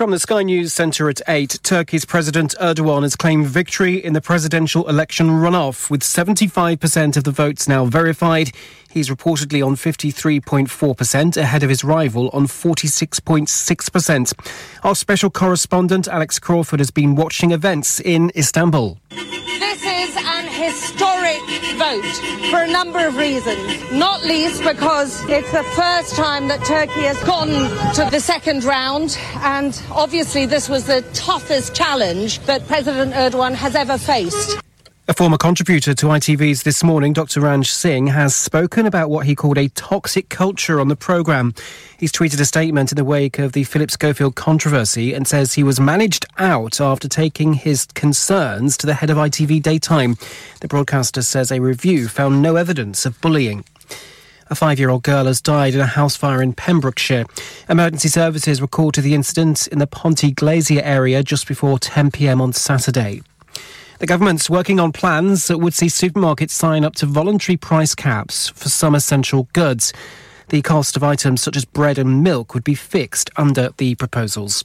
From the Sky News Centre at 8, Turkey's President Erdogan has claimed victory in the presidential election runoff, with 75% of the votes now verified. He's reportedly on 53.4%, ahead of his rival on 46.6%. Our special correspondent Alex Crawford has been watching events in Istanbul historic vote for a number of reasons, not least because it's the first time that Turkey has gone to the second round, and obviously this was the toughest challenge that President Erdogan has ever faced. A former contributor to ITV's This Morning, Dr. Ranj Singh, has spoken about what he called a toxic culture on the programme. He's tweeted a statement in the wake of the Philip Schofield controversy and says he was managed out after taking his concerns to the head of ITV Daytime. The broadcaster says a review found no evidence of bullying. A five year old girl has died in a house fire in Pembrokeshire. Emergency services were called to the incident in the Ponty Glazier area just before 10 pm on Saturday. The government's working on plans that would see supermarkets sign up to voluntary price caps for some essential goods. The cost of items such as bread and milk would be fixed under the proposals.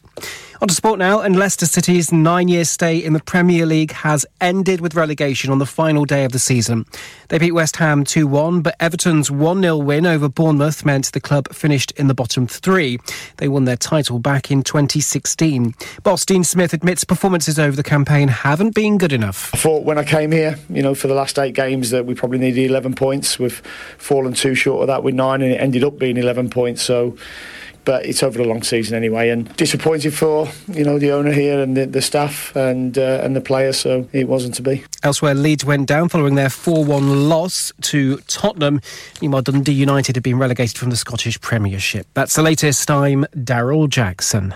On to sport now, and Leicester City's nine year stay in the Premier League has ended with relegation on the final day of the season. They beat West Ham 2 1, but Everton's 1 0 win over Bournemouth meant the club finished in the bottom three. They won their title back in 2016. Boss Dean Smith admits performances over the campaign haven't been good enough. I thought when I came here, you know, for the last eight games that we probably needed 11 points. We've fallen too short of that with nine, and it ended up being 11 points. So but it's over the long season anyway. And disappointed for you know the owner here and the, the staff and uh, and the players. So it wasn't to be. Elsewhere, Leeds went down following their 4-1 loss to Tottenham. Meanwhile, Dundee United had been relegated from the Scottish Premiership. That's the latest. I'm Daryl Jackson.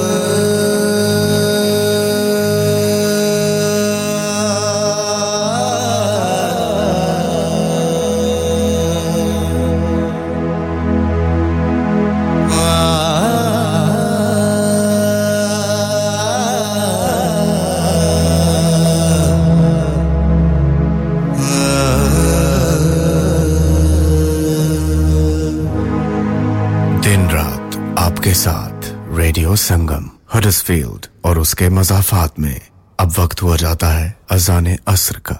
radio Sangam Huddersfield और उसके मजाफात में अब वक्त हुआ जाता है अजान असर का।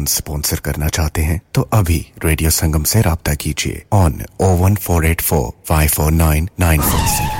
एक स्पॉन्सर करना चाहते हैं तो अभी रेडियो संगम से रब्ता कीजिए। On O one four eight four five four nine nine four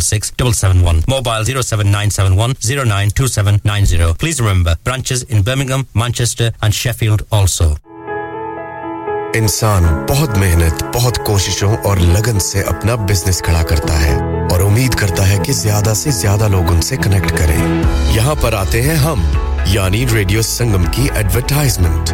466 771, mobile 07971 092790. Please remember, branches in Birmingham, Manchester and Sheffield also. इंसान बहुत मेहनत बहुत कोशिशों और लगन से अपना बिज़नेस खड़ा करता है और उम्मीद करता है कि ज़्यादा से ज़्यादा लोग उनसे कनेक्ट करें यहाँ पर आते हैं हम यानी रेडियो संगम की advertisement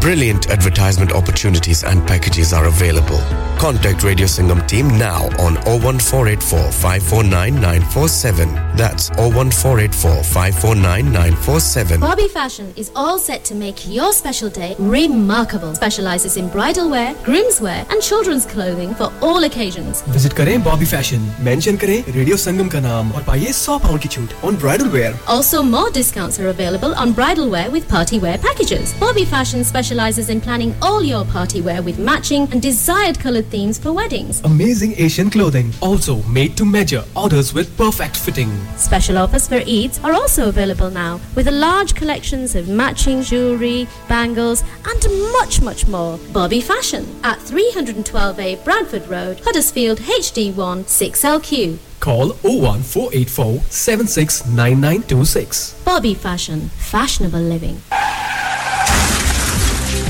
Brilliant advertisement opportunities and packages are available. Contact Radio Singham team now on 01484 549 947. That's 01484 549 947. Bobby Fashion is all set to make your special day remarkable. Specializes in bridal wear, groom's wear, and children's clothing for all occasions. Visit करें Bobby fashion mention करें radio संगम का नाम और पाइए 100 pound की छूट on bridal wear Also, more discounts are available on bridal wear with party wear packages. Bobby Fashion specializes in planning all your party wear with matching and desired colored themes for weddings. Amazing Asian clothing, also made to measure, orders with perfect fitting. Special offers for Eids are also available now with a large collections of matching jewelry, bangles, and much, much more. Bobby Fashion at 312A Bradford Road, Huddersfield HD1 6LQ. Call 01484 769926. Bobby Fashion, fashionable living.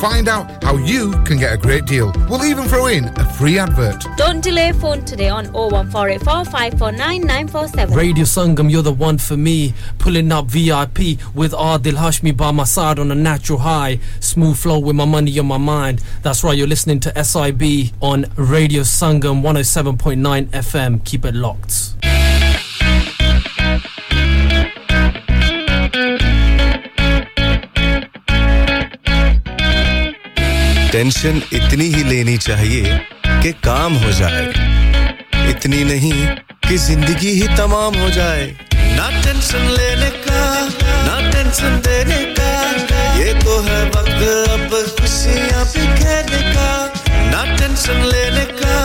find out how you can get a great deal. We'll even throw in a free advert. Don't delay phone today on 01484 Radio Sangam, you're the one for me. Pulling up VIP with Adil Hashmi by my side on a natural high. Smooth flow with my money on my mind. That's right, you're listening to SIB on Radio Sangam 107.9 FM. Keep it locked. Tension इतनी ही लेनी चाहिए कि काम हो जाए। इतनी नहीं कि ज़िंदगी ही तमाम हो जाए। ना टेंशन लेने का, ना टेंशन देने का, ये तो है वक्त अब खुशियाँ बिखेरने का। ना टेंशन लेने का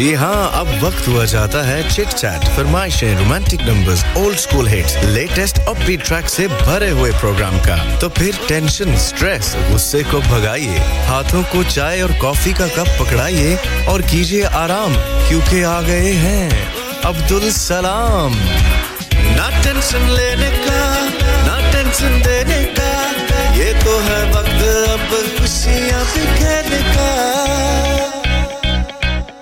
जी हाँ अब वक्त हुआ जाता है chit chat फरमाइशें romantic numbers old school hits latest upbeat track से भरे हुए प्रोग्राम का। तो फिर टेंशन स्ट्रेस गुस्से को भगाइए, हाथों को चाय और कॉफ़ी का कप पकड़ाइए और कीजिए आराम, क्योंकि आ गए हैं अब्दुल सलाम। ना टेंशन लेने का, ना टेंशन देने का, ये तो है वक्त अब खुशियाँ बिखेरने का।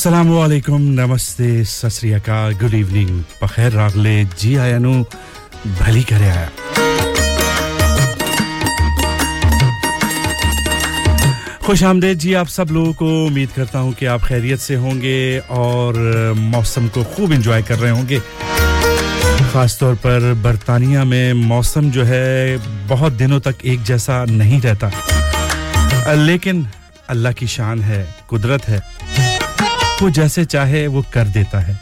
अस्सलाम वालेकुम नमस्ते सत गुड इवनिंग बखैर रागले जी आया नु भली करे आया खुश आमदेद जी आप सब लोगों को उम्मीद करता हूँ कि आप खैरियत से होंगे और मौसम को खूब एंजॉय कर रहे होंगे ख़ास तौर पर बरतानिया में मौसम जो है बहुत दिनों तक एक जैसा नहीं रहता लेकिन अल्लाह की शान है कुदरत है वो जैसे चाहे वो कर देता है।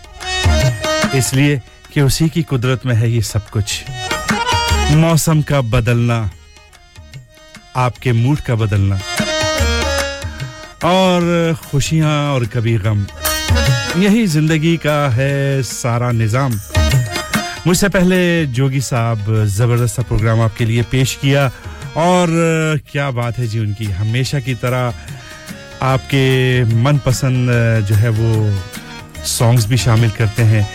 इसलिए कि उसी की कुदरत में है ये सब कुछ। मौसम का बदलना, आपके मूड का बदलना, और खुशियाँ और कभी गम। यही ज़िंदगी का है सारा निज़ाम। मुझसे पहले जोगी साहब, ज़बरदस्त प्रोग्राम आपके लिए पेश किया, और क्या बात है जी उनकी। हमेशा की तरह आपके मनपसंद जो है वो सॉन्ग्स भी शामिल करते हैं।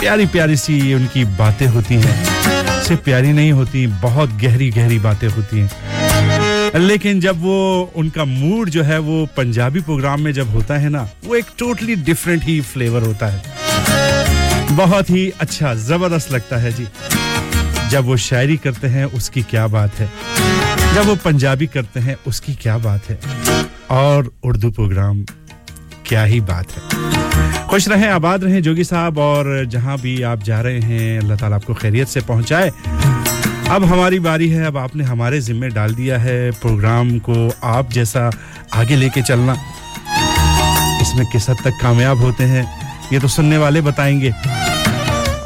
प्यारी प्यारी सी उनकी बातें होती हैं। सिर्फ़ प्यारी नहीं होती, बहुत गहरी गहरी बातें होती हैं। लेकिन जब वो उनका मूड जो है वो पंजाबी प्रोग्राम में जब होता है ना, वो एक टोटली डिफरेंट ही फ्लेवर होता है। बहुत ही अच्छा ज़बरदस्त लगता है जी। जब वो शायरी करते हैं, उसकी क्या बात है? जब वो पंजाबी करते हैं, उसकी क्या बात है? और उर्दू प्रोग्राम क्या ही बात है। खुश रहें, आबाद रहें जोगी साहब, और जहाँ भी आप जा रहे हैं, अल्लाह ताला आपको खैरियत से पहुँचाए। अब हमारी बारी है, अब आपने हमारे जिम्मे डाल दिया है प्रोग्राम को आप जैसा आगे लेके चलना। इसमें किस हद तक कामयाब होते हैं, ये तो सुनने वाले बताएँगे।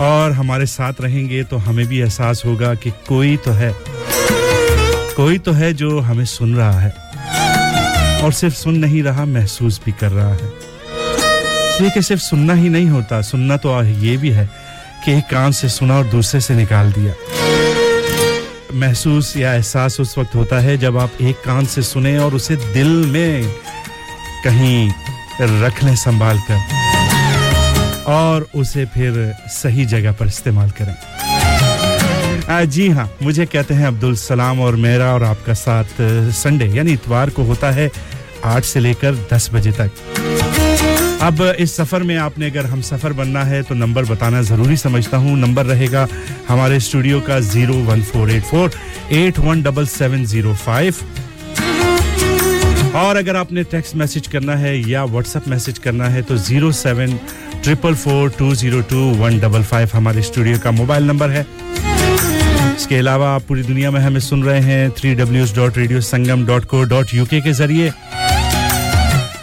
और हमारे साथ रहेंगे तो हमें भी एहसास होगा कि कोई तो है। कोई तो है जो हमें सुन रहा है और सिर्फ़ सुन नहीं रहा, महसूस भी कर रहा है। इसलिए कि सिर्फ़ सुनना ही नहीं होता, सुनना तो ये भी है कि एक कान से सुना और दूसरे से निकाल दिया। महसूस या एहसास उस वक्त होता है जब आप एक कान से सुने और उसे दिल में कहीं रख लें संभाल कर और उसे फिर सही जगह पर इस्तेमाल करें। जी हाँ मुझे कहते हैं अब्दुल सलाम और मेरा और आपका साथ संडे, यानी इतवार को होता है आठ से लेकर दस बजे तक। अब इस सफ़र में आपने अगर हम सफ़र बनना है तो नंबर बताना ज़रूरी समझता हूँ। नंबर रहेगा हमारे स्टूडियो का zero one four eight four, eight one double seven zero five. और अगर आपने टेक्स्ट मैसेज करना है या व्हाट्सएप मैसेज करना है तो zero seven triple four two zero two one double five हमारे स्टूडियो का मोबाइल नंबर है। इसके अलावा आप पूरी दुनिया में हमें सुन रहे हैं three W dot radio Sangam dot co dot U K ज़रिए।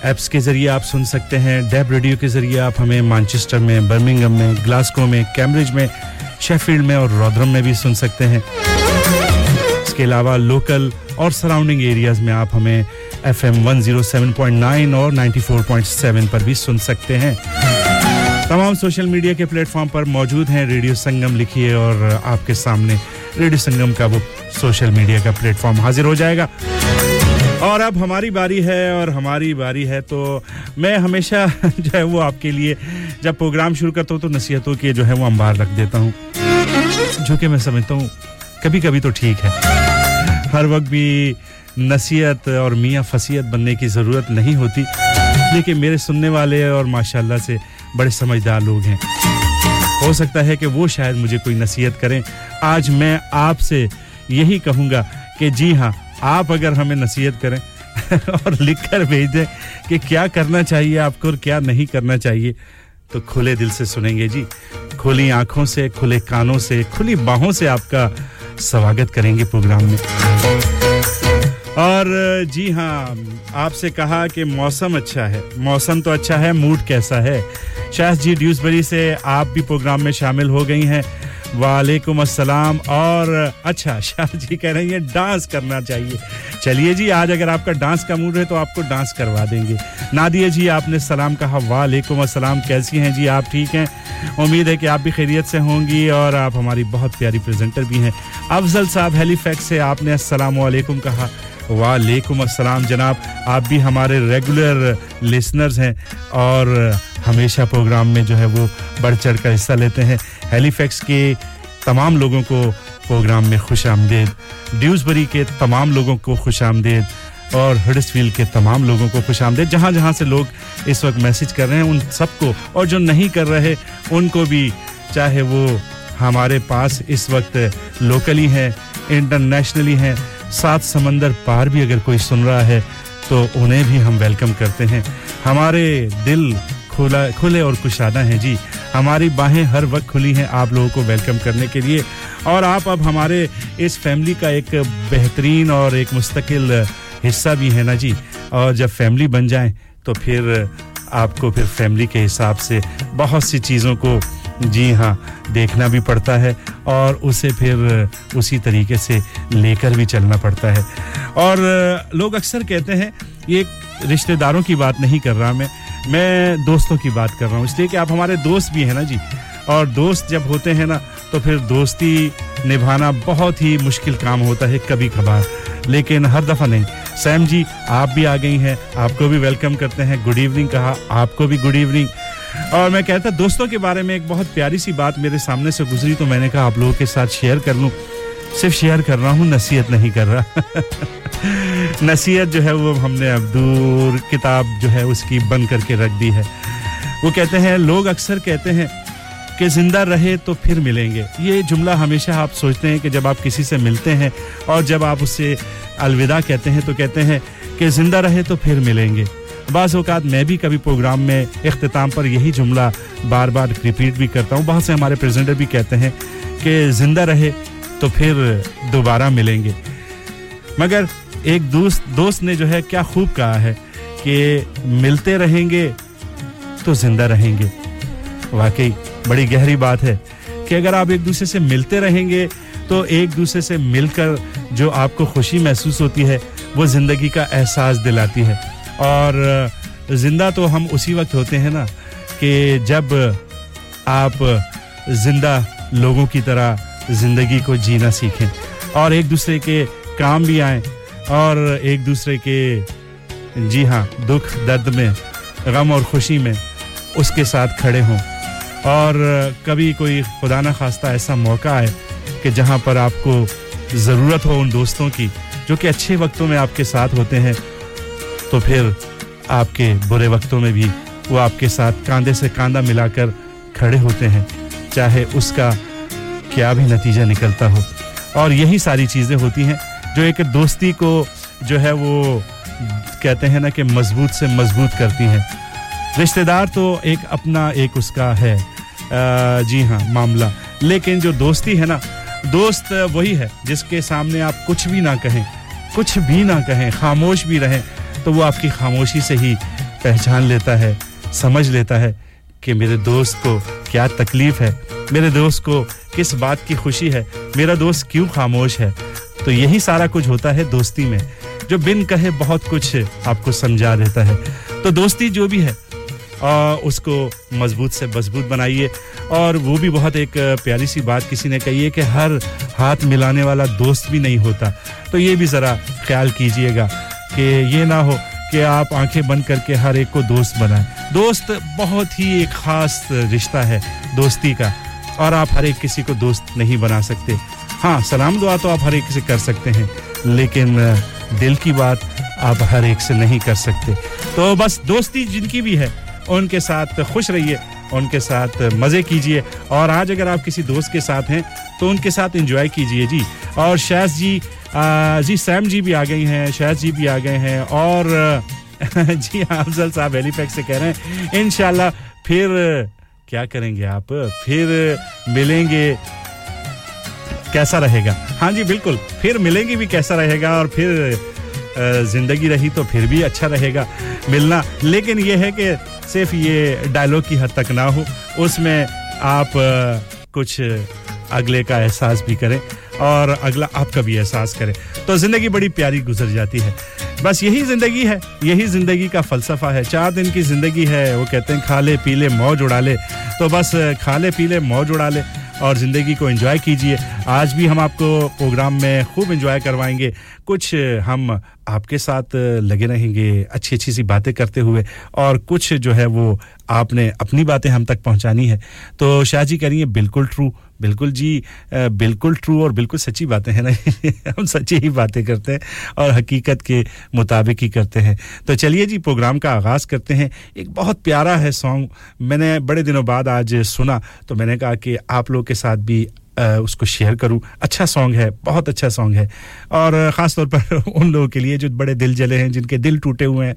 ऐप्स के ज़रिए आप सुन सकते हैं। डेब रेडियो के ज़रिए आप हमें मानचेस्टर में बर्मिंगम में ग्लासको में कैम्ब्रिज में शेफील्ड में और रॉदरम में भी सुन सकते हैं। इसके अलावा लोकल और सराउंडिंग एरियाज़ में आप हमें एफ़ एम नाइन और नाइन्टी फोर पॉइंट सेवन पर भी सुन सकते हैं। तमाम सोशल मीडिया के प्लेटफॉर्म पर मौजूद हैं। रेडियो संगम लिखिए और आपके सामने रेडियो संगम का वो सोशल मीडिया का प्लेटफॉर्म हाजिर हो जाएगा। और अब हमारी बारी है, और हमारी बारी है तो मैं हमेशा जो है वो आपके लिए जब प्रोग्राम शुरू करता हूँ तो नसीहतों के जो है वो अंबार रख देता हूँ। जो कि मैं समझता हूँ कभी कभी तो ठीक है। हर वक्त भी नसीहत और मियाँ फसीयत बनने की ज़रूरत नहीं होती। लेकिन मेरे सुनने वाले और माशाल्लाह से बड़े समझदार लोग हैं। हो सकता है कि वो शायद मुझे कोई नसीहत करें। आज मैं आपसे यही कहूँगा कि जी हाँ आप अगर हमें नसीहत करें और लिख कर भेज दें कि क्या करना चाहिए आपको और क्या नहीं करना चाहिए तो खुले दिल से सुनेंगे जी। खुली आँखों से, खुले कानों से, खुली बाहों से आपका स्वागत करेंगे प्रोग्राम में। और, जी हाँ आपसे कहा कि मौसम अच्छा है। मौसम तो अच्छा है, मूड कैसा है? शाह जी, ड्यूसबरी से आप भी प्रोग्राम में शामिल हो गई हैं। वालेकुम अस्सलाम। और अच्छा शाह जी कह रही हैं, डांस करना चाहिए। चलिए जी, आज अगर आपका डांस का मूड है तो आपको डांस करवा देंगे। नादिया जी, आपने सलाम कहा, वालेकुम अस्सलाम। कैसी हैं जी, आप ठीक हैं? उम्मीद है कि आप भी खैरियत से होंगी और आप हमारी बहुत प्यारी प्रेजेंटर भी हैं। अफजल साहब हेलीफैक्स से आपने अस्सलाम वालेकुम कहा। वालेकुम अस्सलाम, जनाब। आप भी हमारे रेगुलर लिसनर्स हैं और हमेशा प्रोग्राम में जो है वो बढ़ चढ़ कर हिस्सा लेते हैं। हेलीफैक्स के तमाम लोगों को प्रोग्राम में खुश आमदेद ड्यूसबरी के तमाम लोगों को खुश आमदेद और हडसफील के तमाम लोगों को खुश आमदेद। जहाँ जहाँ से लोग इस वक्त मैसेज कर रहे हैं, उन सबको और जो नहीं कर रहे, उनको भी चाहे वो हमारे पास इस वक्त लोकली हैं इंटरनेशनली हैं सात समंदर पार भी अगर कोई सुन रहा है तो उन्हें भी हम वेलकम करते हैं। हमारे दिल खुला, खुले और कुशादा हैं जी। हमारी बाहें हर वक्त खुली हैं आप लोगों को वेलकम करने के लिए। और आप अब हमारे इस फैमिली का एक बेहतरीन और एक मुस्तकिल हिस्सा भी है ना जी। और जब फैमिली बन जाए तो फिर आपको फिर फैमिली के हिसाब से बहुत सी चीज़ों को जी हाँ देखना भी पड़ता है और उसे फिर उसी तरीके से लेकर भी चलना पड़ता है। और लोग अक्सर कहते हैं, ये रिश्तेदारों की बात नहीं कर रहा मैं मैं दोस्तों की बात कर रहा हूँ, इसलिए कि आप हमारे दोस्त भी हैं ना जी। और दोस्त जब होते हैं ना तो फिर दोस्ती निभाना बहुत ही मुश्किल काम होता है कभी कभार। लेकिन हर दफ़ा नहीं। सैम जी, आप भी आ गई हैं, आपको भी वेलकम करते हैं। गुड इवनिंग कहा, आपको भी गुड इवनिंग और मैं कहता दोस्तों के बारे में एक बहुत प्यारी सी बात मेरे सामने से गुजरी तो मैंने कहा आप लोगों के साथ शेयर कर लूँ। सिर्फ़ शेयर कर रहा हूँ, नसीहत नहीं कर रहा। नसीहत जो है वो हमने अब दूर किताब जो है उसकी बंद करके रख दी है। वो कहते हैं, लोग अक्सर कहते हैं कि ज़िंदा रहे तो फिर मिलेंगे। ये जुमला हमेशा आप सोचते हैं कि जब आप किसी से मिलते हैं और जब आप उससे अलविदा कहते हैं तो कहते हैं कि ज़िंदा रहे तो फिर मिलेंगे। बाज़ अवत मैं भी कभी प्रोग्राम में अख्ताम पर यही जुमला बार बार रिपीट भी करता हूँ। बहुत से हमारे प्रेजेंटर भी कहते हैं कि ज़िंदा रहे तो फिर दोबारा मिलेंगे। मगर एक दोस्त दोस्त ने जो है क्या खूब कहा है कि मिलते रहेंगे तो ज़िंदा रहेंगे। वाकई बड़ी गहरी बात है कि अगर आप एक दूसरे से मिलते रहेंगे तो एक दूसरे से मिलकर जो आपको खुशी महसूस होती है, वो ज़िंदगी का एहसास दिलाती है। और ज़िंदा तो हम उसी वक्त होते हैं ना, कि जब आप ज़िंदा लोगों की तरह ज़िंदगी को जीना सीखें और एक दूसरे के काम भी आए और एक दूसरे के, जी हाँ दुख, दर्द में, गम और खुशी में उसके साथ खड़े हों। और कभी कोई खुदा न खास्ता ऐसा मौका आए कि जहाँ पर आपको ज़रूरत हो उन दोस्तों की, जो कि अच्छे वक्तों में आपके साथ होते हैं तो फिर आपके बुरे वक्तों में भी वो आपके साथ कांधे से कांधा मिलाकर खड़े होते हैं, चाहे उसका क्या भी नतीजा निकलता हो। और यही सारी चीज़ें होती हैं जो एक दोस्ती को जो है वो कहते हैं ना कि मज़बूत से मज़बूत करती हैं। रिश्तेदार तो एक अपना एक उसका है। जी हाँ मामला। लेकिन जो दोस्ती है ना, दोस्त वही है जिसके सामने आप कुछ भी ना कहें, कुछ भी ना कहें, खामोश भी रहें तो वो आपकी खामोशी से ही पहचान लेता है समझ लेता है कि मेरे दोस्त को क्या तकलीफ़ है मेरे दोस्त को किस बात की खुशी है मेरा दोस्त क्यों खामोश है। तो यही सारा कुछ होता है दोस्ती में जो बिन कहे बहुत कुछ आपको समझा देता है। तो दोस्ती जो भी है आ, उसको मज़बूत से मज़बूत बनाइए और वो भी बहुत एक प्यारी सी बात किसी ने कही है कि हर हाथ मिलाने वाला दोस्त भी नहीं होता। तो ये भी ज़रा ख्याल कीजिएगा। कि ये ना हो कि आप आँखें बंद करके हर एक को दोस्त बनाएँ। दोस्त बहुत ही एक ख़ास रिश्ता है दोस्ती का, और आप हर एक किसी को दोस्त नहीं बना सकते। हाँ सलाम दुआ तो आप हर एक से कर सकते हैं, लेकिन दिल की बात आप हर एक से नहीं कर सकते। तो बस दोस्ती जिनकी भी है, उनके साथ खुश रहिए। उनके साथ मज़े कीजिए। और आज अगर आप किसी दोस्त के साथ हैं तो उनके साथ एंजॉय कीजिए जी। और शैज जी आ, जी सैम जी भी आ गई हैं शैज जी भी आ गए हैं। और जी अफजल साहब हेलीपैक से कह रहे हैं इन फिर क्या करेंगे आप? फिर मिलेंगे कैसा रहेगा? हाँ जी बिल्कुल फिर मिलेंगे भी कैसा रहेगा? और फिर ज़िंदगी रही तो फिर भी अच्छा रहेगा मिलना। लेकिन ये है कि सिर्फ़ ये डायलॉग की हद तक ना हो, उसमें आप कुछ अगले का एहसास भी करें और अगला आपका भी एहसास करें। तो ज़िंदगी बड़ी प्यारी गुजर जाती है। बस यही ज़िंदगी है, यही ज़िंदगी का फ़लसफ़ा है। चार दिन की ज़िंदगी है, वो कहते हैं खा ले पी ले मौज उड़ा ले। तो बस खा ले पी ले मौज उड़ा ले। और ज़िंदगी को एंजॉय कीजिए। आज भी हम आपको प्रोग्राम में खूब एंजॉय करवाएँगे। कुछ हम आपके साथ लगे रहेंगे अच्छी अच्छी सी बातें करते हुए और कुछ जो है वो आपने अपनी बातें हम तक पहुंचानी है। तो शाह जी करिए, बिल्कुल ट्रू बिल्कुल जी बिल्कुल ट्रू और बिल्कुल सच्ची बातें हैं ना हम सच्ची ही बातें करते हैं और हकीकत के मुताबिक ही करते हैं। तो चलिए जी, प्रोग्राम का आगाज़ करते हैं। एक बहुत प्यारा है सॉन्ग मैंने बड़े दिनों बाद आज सुना तो मैंने कहा कि आप लोग के साथ भी उसको शेयर करूँ। अच्छा सॉन्ग है, बहुत अच्छा सॉन्ग है। और ख़ास तौर पर उन लोगों के लिए जो बड़े दिल जले हैं, जिनके दिल टूटे हुए हैं।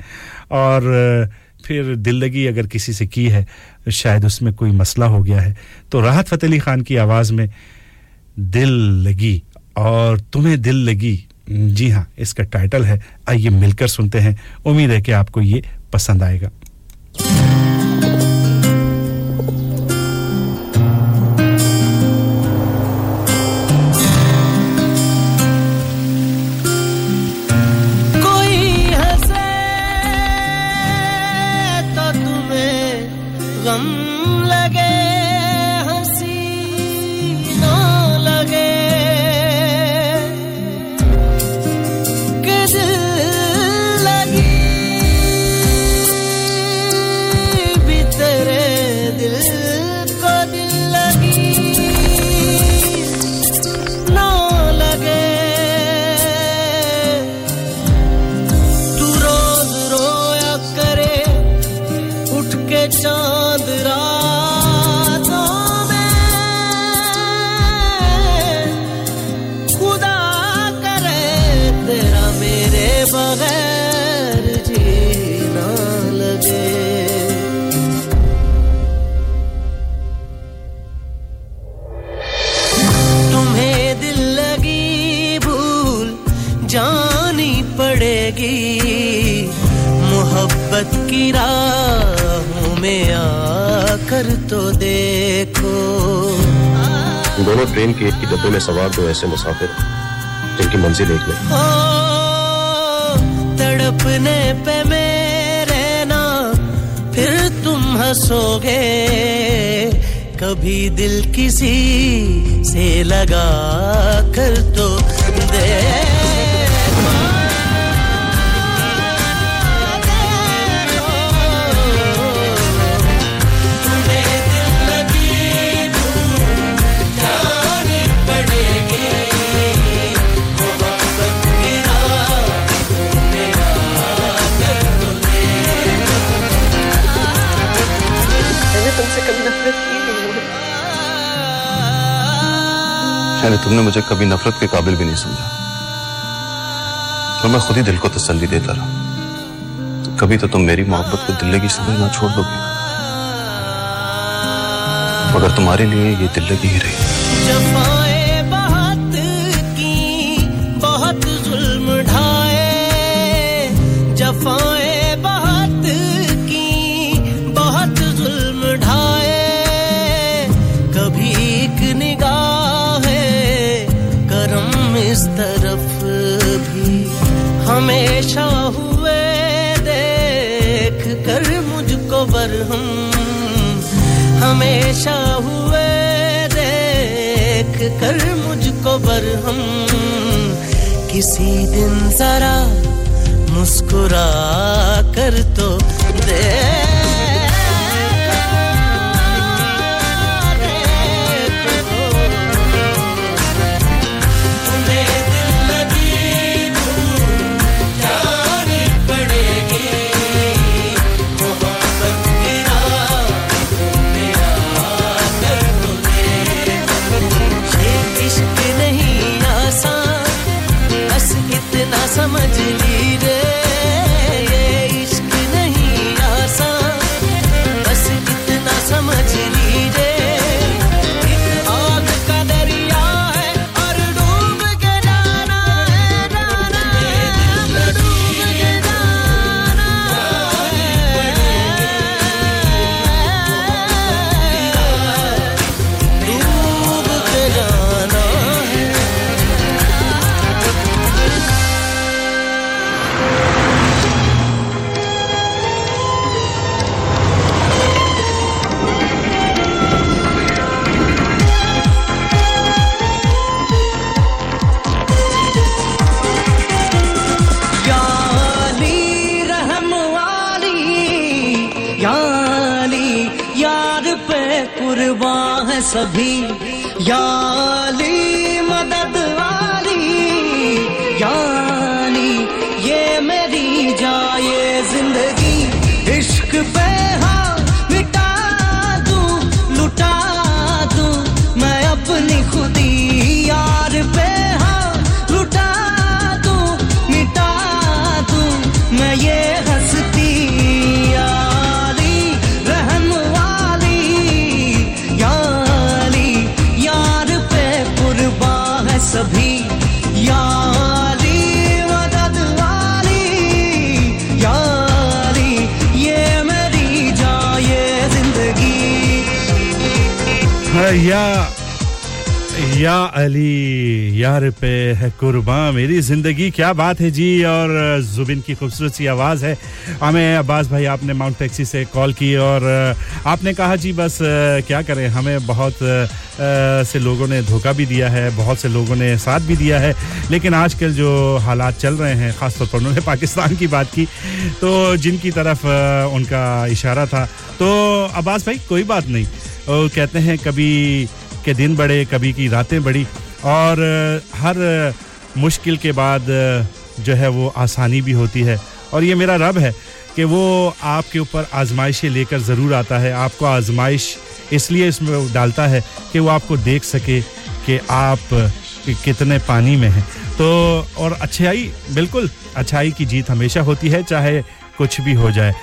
और फिर दिल लगी अगर किसी से की है शायद उसमें कोई मसला हो गया है। तो राहत फ़तेह अली ख़ान की आवाज़ में दिल लगी और तुम्हें दिल लगी। जी हाँ इसका टाइटल है, आइए मिलकर सुनते हैं। उम्मीद है कि आपको ये पसंद आएगा। मोहब्बत आकर तो देखो। दोनों ट्रेन के एक ही डब्बे में सवार दो ऐसे मुसाफिर जिनकी मंजिल एक नहीं तड़पने पे मेरे ना फिर तुम हंसोगे। कभी दिल किसी से लगा कर तो दे शायद तुमने मुझे कभी नफरत के काबिल भी नहीं समझा। और मैं खुद ही दिल को तसल्ली देता रहा। तो कभी तो तुम मेरी मोहब्बत को दिल्ली की समझ ना छोड़ दोगे। मगर तुम्हारे लिए ये दिल्ली ही रही। बरहम हमेशा हुए देख कर मुझको बरहम। किसी दिन जरा मुस्कुरा कर तो दे या अली यार पे है कुर्बान मेरी ज़िंदगी, क्या बात है जी, और जुबिन की खूबसूरत सी आवाज़ है। हमें अब्बास भाई, आपने माउंट टैक्सी से कॉल की और आपने कहा, जी बस, क्या करें, हमें बहुत से लोगों ने धोखा भी दिया है, बहुत से लोगों ने साथ भी दिया है, लेकिन आजकल जो हालात चल रहे हैं, ख़ासतौर पर उन्होंने पाकिस्तान की बात की तो जिनकी तरफ़ उनका इशारा था तो अब्बास भाई, कोई बात नहीं वो कहते हैं कभी के दिन बड़े, कभी की रातें बड़ी। और हर मुश्किल के बाद जो है वो आसानी भी होती है। और ये मेरा रब है कि वो आपके ऊपर आजमाइशें लेकर ज़रूर आता है। आपको आजमाइश इसलिए इसमें डालता है कि वो आपको देख सके कि आप कितने पानी में हैं। तो और अच्छाई, बिल्कुल, अच्छाई की जीत हमेशा होती है, चाहे कुछ भी हो जाए।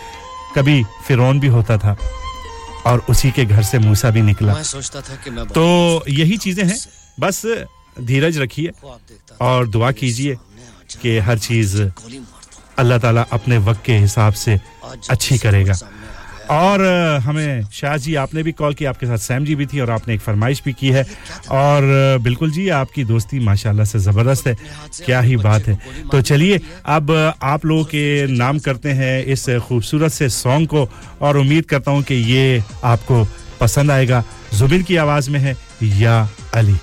कभी फिरौन भी होता था। और उसी के घर से मूसा भी निकला। मैं सोचता था कि मैं तो यही चीज़ें हैं। बस धीरज रखिए और दुआ कीजिए कि हर चीज़ अल्लाह ताला अपने वक्त के हिसाब से अच्छी करेगा। और हमें शाह जी, आपने भी कॉल किया आपके साथ सैम जी भी थी और आपने एक फरमाइश भी की है। और बिल्कुल जी, आपकी दोस्ती माशाल्लाह से ज़बरदस्त है। क्या ही बात है। तो चलिए, अब आप लोगों के नाम करते हैं इस खूबसूरत से सॉन्ग को और उम्मीद करता हूँ कि ये आपको पसंद आएगा। जुबिन की आवाज़ में है या अली।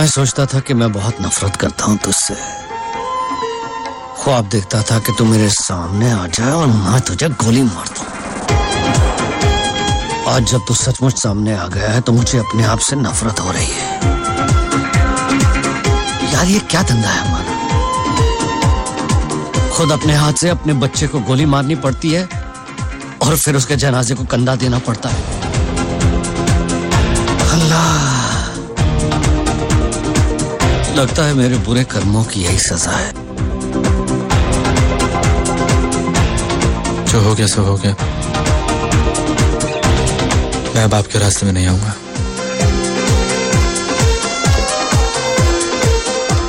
मैं सोचता था कि मैं बहुत नफरत करता हूँ तुझसे। ख्वाब देखता था कि तू मेरे सामने आ जाए और मैं तुझे गोली मार दू। आज जब तू सचमुच सामने आ गया है तो मुझे अपने आप से नफरत हो रही है। यार, ये क्या धंधा है हमारा? खुद अपने हाथ से अपने बच्चे को गोली मारनी पड़ती है और फिर उसके जनाजे को कंधा देना पड़ता है। लगता है मेरे बुरे कर्मों की यही सजा है। जो हो गया, सो हो गया। मैं अब आपके रास्ते में नहीं आऊँगा।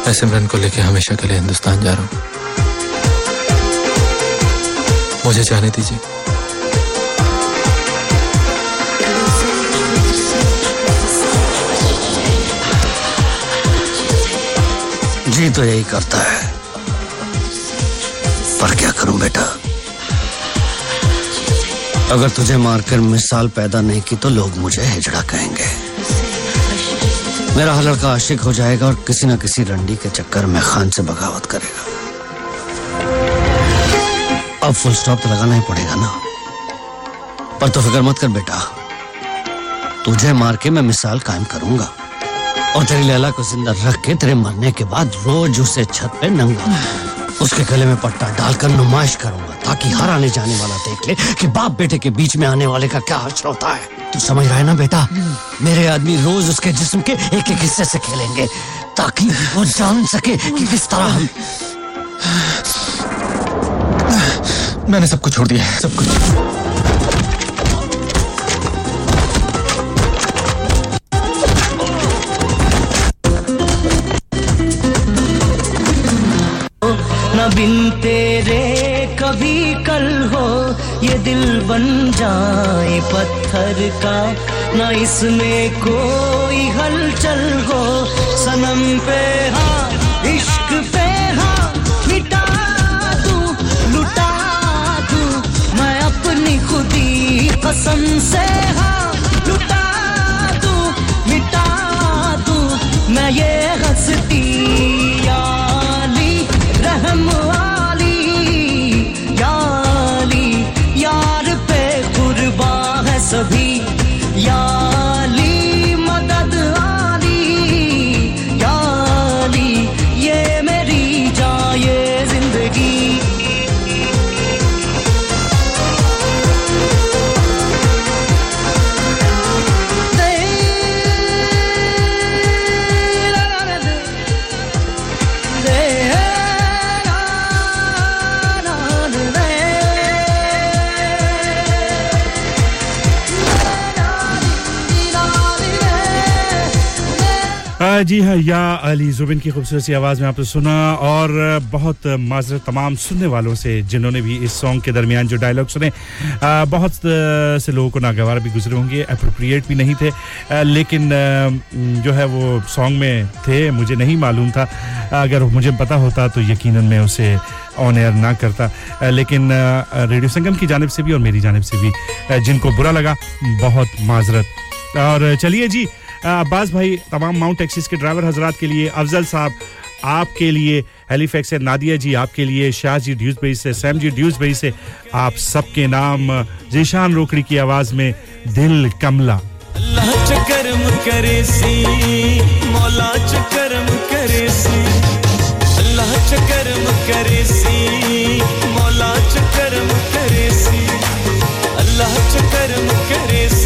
मैं सिमरन को लेकर हमेशा के लिए हिंदुस्तान जा रहा हूँ। मुझे जाने दीजिए। जी तो यही करता है। पर क्या करूँ बेटा? अगर तुझे मारकर मिसाल पैदा नहीं की तो लोग मुझे हिजड़ा कहेंगे। मेरा लड़का आशिक हो जाएगा और किसी ना किसी रंडी के चक्कर में खान से बगावत करेगा। अब फुल स्टॉप तो लगाना ही पड़ेगा ना। पर तो फ़िक्र मत कर बेटा। तुझे मार के मैं मिसाल कायम करूँगा। और तेरी लैला को ज़िंदा रख के तेरे मरने के बाद रोज उसे छत पे नंगा। उसके गले में पट्टा डालकर नुमाइश करूँगा ताकि हर आने जाने वाला देख ले कि बाप बेटे के बीच में आने वाले का क्या हश्र होता है। तू समझ रहा है ना बेटा? मेरे आदमी रोज उसके जिस्म के एक एक हिस्से से खेलेंगे ताकि वो जान सके कि किस तरह हम मैंने सब कुछ छोड़ दिया है। सब कुछ। न बिन तेरे कभी कल हो, ये दिल बन जाए पत्थर का। न इसमें कोई हलचल हो, सनम पे हाँ इश्क पे हाँ मिटा दूँ, लुटा दूँ। मैं अपनी खुदी कसम से हाँ लुटा दूँ, मिटा दूँ। मैं ये जी हाँ या अली जुबिन की खूबसूरत सी आवाज़ में आपने सुना और बहुत माजरत तमाम सुनने वालों से, जिन्होंने भी इस सॉन्ग के दरमियान जो डायलॉग सुने बहुत से लोगों को नागवार भी गुजरे होंगे अप्रोप्रिएट भी नहीं थे लेकिन जो है वो सॉन्ग में थे, मुझे नहीं मालूम था। अगर मुझे पता होता तो यकीन मैं उसे ऑन एयर ना करता। लेकिन रेडियो संगम की जानब से भी और मेरी जानब से भी जिनको बुरा लगा, बहुत माजरत। और चलिए जी अब्बास भाई, तमाम माउंट टैक्सीज के ड्राइवर हजरात के लिए, अफजल साहब आपके लिए, हेलीफैक्स से, नादिया जी आपके लिए, शाह जी ड्यूसबरी से, सैम जी ड्यूसबरी से, आप सबके नाम जीशान रोकड़ी की आवाज़ में, दिल कमला। अल्लाह च करम करे सी, मौला च करम करे सी। अल्लाह च करम करे सी, मौला च करम करे सी। अल्लाह च करम करे सी।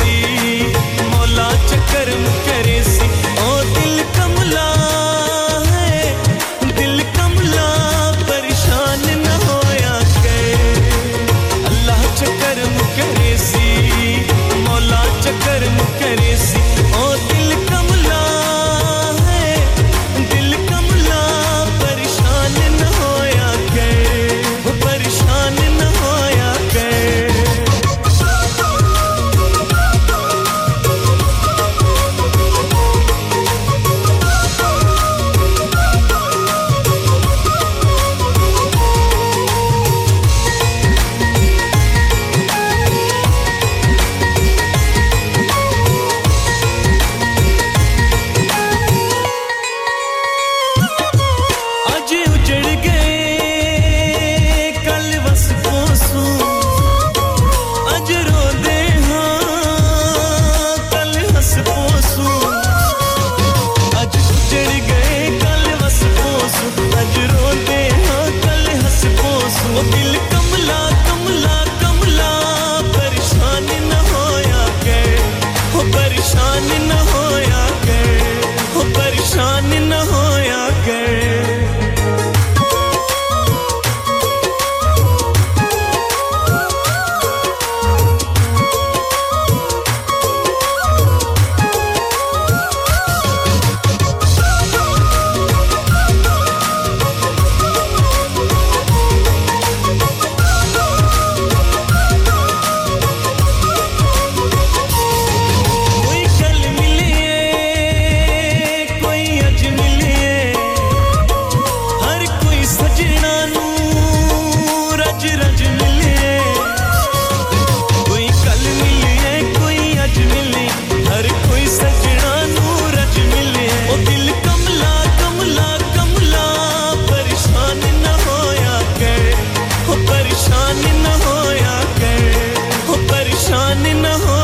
परेशान न होया कर हो परेशान न हो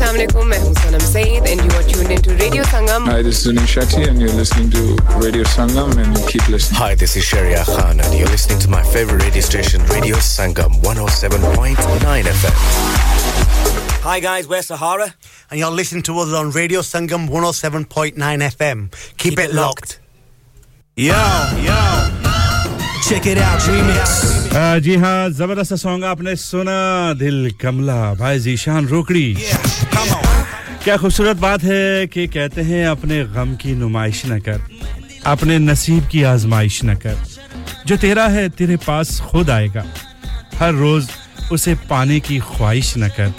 संगम अस्सलाम वालेकुम मैं हूँ सनम Saeed and you are tuned into Radio Sangam. Hi, this is Zunin Shetty and you're listening to Radio Sangam and keep listening. Hi, this is Sharia Khan and you're listening to my favorite radio station, Radio Sangam 107.9 FM. Hi guys, we're Sahara. And you're listening to us on Radio Sangam 107.9 FM. Keep, it, locked. Yo, yo. Check it out, remix. आ, जी हाँ जबरदस्त song आपने सुना दिल कमला भाई जीशान रोकड़ी क्या खूबसूरत बात है कि कहते हैं, अपने गम की नुमाइश न कर, अपने नसीब की आजमाइश न कर। जो तेरा है, तेरे पास खुद आएगा। हर रोज उसे पाने की ख्वाहिश न कर।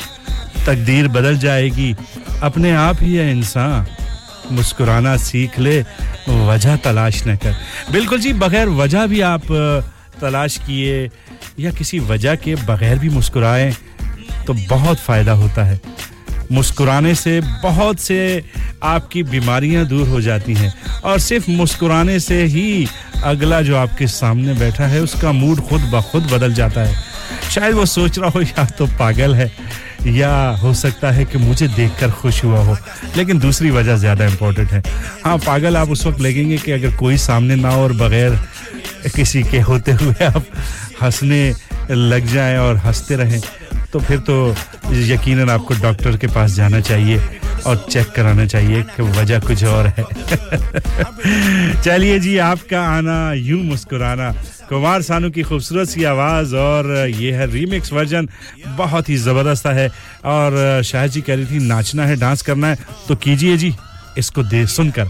तकदीर बदल जाएगी, अपने आप ही है इंसान। मुस्कुराना सीख ले, वजह तलाश न कर। बिल्कुल जी, बगैर वजह भी आप तलाश किए या किसी वजह के बगैर भी मुस्कुराएँ तो बहुत फ़ायदा होता है। मुस्कुराने से बहुत से आपकी बीमारियाँ दूर हो जाती हैं। और सिर्फ़ मुस्कुराने से ही अगला जो आपके सामने बैठा है, उसका मूड खुद ब खुद बदल जाता है। शायद वो सोच रहा हो, या तो पागल है, या हो सकता है कि मुझे देखकर खुश हुआ हो। लेकिन दूसरी वजह ज़्यादा इम्पोर्टेंट है। हाँ पागल आप उस वक्त लगेंगे कि अगर कोई सामने ना हो और बगैर किसी के होते हुए आप हंसने लग जाएँ और हँसते रहें तो फिर तो यकीनन आपको डॉक्टर के पास जाना चाहिए और चेक कराना चाहिए कि वजह कुछ और है। चलिए जी, आपका आना, यूँ मुस्कुराना। कुमार सानू की खूबसूरत सी आवाज़ और ये है रीमिक्स वर्जन बहुत ही ज़बरदस्त है और शाह जी कह रही थी, नाचना है, डांस करना है तो कीजिए जी, इसको दे सुनकर।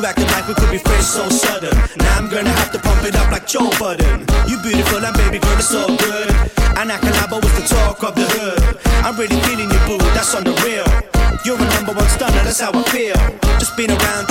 You acting like we could be friends so sudden. Now I'm gonna have to pump it up like Joe Budden. You beautiful and baby girl, it's so good. And I can was the talk of the hood. I'm really feeling you, boo, that's on the real. You're a number one stunner, that's how I feel. Just being around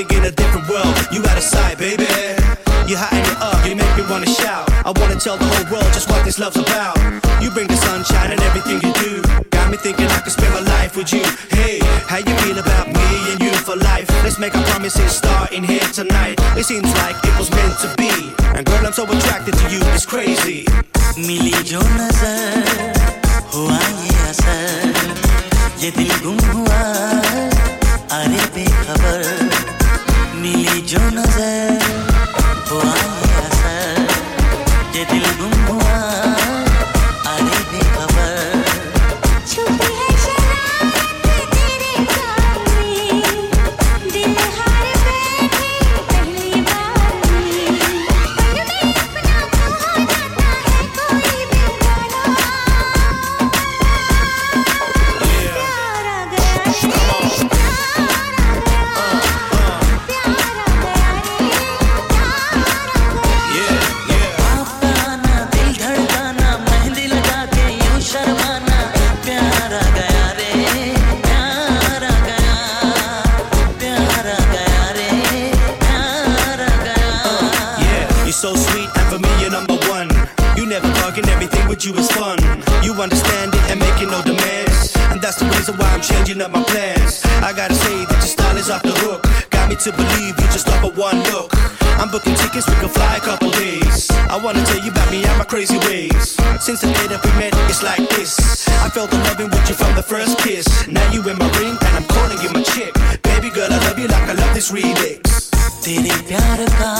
living in a different world. You out of sight, baby. You hot and you up, you make me wanna shout. I wanna tell the whole world just what this love's about. You bring the sunshine and everything you do. Got me thinking I could spend my life with you. Hey, how you feel about me and you for life? Let's make our promises starting here tonight. It seems like it was meant to be. And girl, I'm so attracted to you, it's crazy. मिली जो नजर हुआ ये असर ये दिल गुम हुआ अरे बेखबर मिली जो to believe you just love a one look. I'm booking tickets, we can fly a couple days. I wanna tell you about me and my crazy ways. Since the day that we met, it's like this. I felt the loving with you from the first kiss. Now you in my ring and I'm calling you my chick. Baby girl, I love you like I love this remix. तेरे प्यार का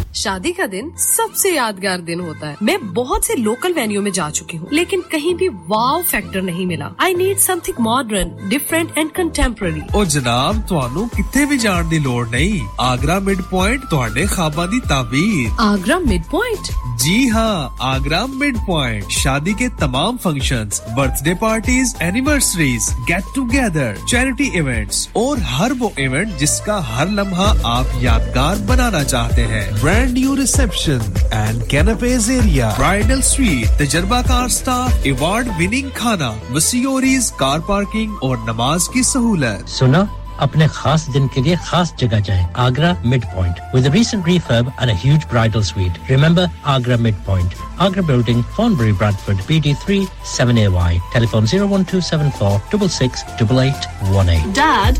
शादी का दिन सबसे यादगार दिन होता है मैं बहुत से लोकल वेन्यू में जा चुकी हूँ लेकिन कहीं भी वाव फैक्टर नहीं मिला I need something modern different and contemporary ਉਹ ਜਨਾਬ ਤੁਹਾਨੂੰ ਕਿੱਥੇ ਵੀ ਜਾਣ ਦੀ ਲੋੜ ਨਹੀਂ ਆਗਰਾ ਮਿਡ ਪੁਆਇੰਟ ਤੁਹਾਡੇ ਖਾਬਾਂ ਦੀ ਤਾਬੀਰ आगरा मिड पॉइंट जी हाँ आगरा मिड पॉइंट शादी के तमाम functions, birthday parties anniversaries get together charity events और हर वो इवेंट जिसका हर लम्हा आप यादगार बनाना चाहते हैं brand new reception and canopies area bridal suite तजर्बाकार staff award winning खाना वसीओरीज कार पार्किंग और नमाज़ की सहूलत सुना अपने खास दिन के लिए खास जगह जाएँ Agra mid point with recent refurb and a huge bridal suite. Remember agra mid point agra building thornbury bradford bd3 7ay telephone 01274 668818 dad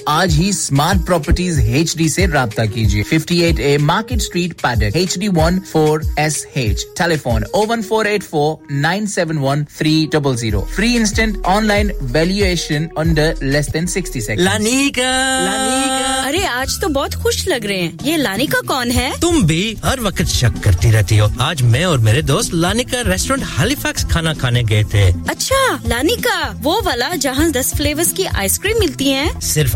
आज ही स्मार्ट प्रॉपर्टीज़ एच डी ऐसी रब्ता कीजिए। 58 A market street Paddock H D one four S H telephone O one four eight four nine seven one three double zero free instant online valuation under less than sixty second Lanika अरे आज तो बहुत खुश लग रहे हैं। ये Lanika कौन है? तुम भी हर वक्त शक करती रहती हो। आज मैं और मेरे दोस्त लानिका रेस्टोरेंट हालीफैक्स खाना खाने गए थे। अच्छा लानिका वो वाला जहाँ दस फ्लेवर्स की आइसक्रीम मिलती है। सिर्फ़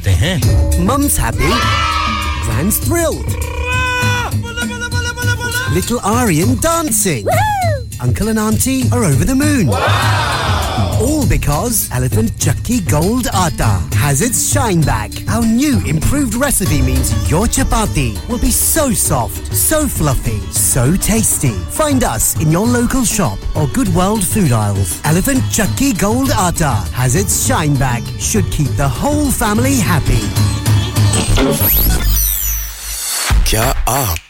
देते हैं Mum's happy. Gran's thrilled. Little Aryan dancing. Uncle and Auntie are over the moon. All because Elephant Chucky Gold Atta has its shine back. Our new improved recipe means your chapati will be so soft, so fluffy, so tasty. Find us in your local shop or Good World food aisles. Elephant Chucky Gold Atta has its shine back. Should keep the whole family happy. क्या आप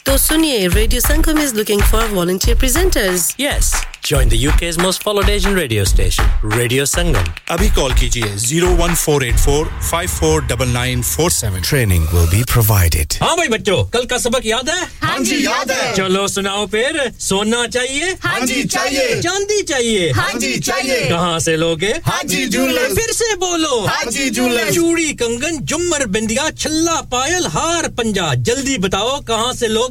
तो सुनिए radio Sangam is looking for volunteer presenters yes Join the UK's most followed Asian radio station, Radio Sangam. अभी call कीजिए 01484549947. Training will be provided. हाँ भाई बच्चों कल का सबक याद है हाँ जी, याद है। चलो सुनाओ फिर सोना चाहिए हाँ जी, चाहिए। चांदी चाहिए हाँ जी, चाहिए। कहाँ से लोगे हाजी जूलर्स। फिर से बोलो हाजी जूलर्स। चूड़ी कंगन जुमर बिंदिया छल्ला पायल हार पंजा जल्दी बताओ कहाँ से लोगे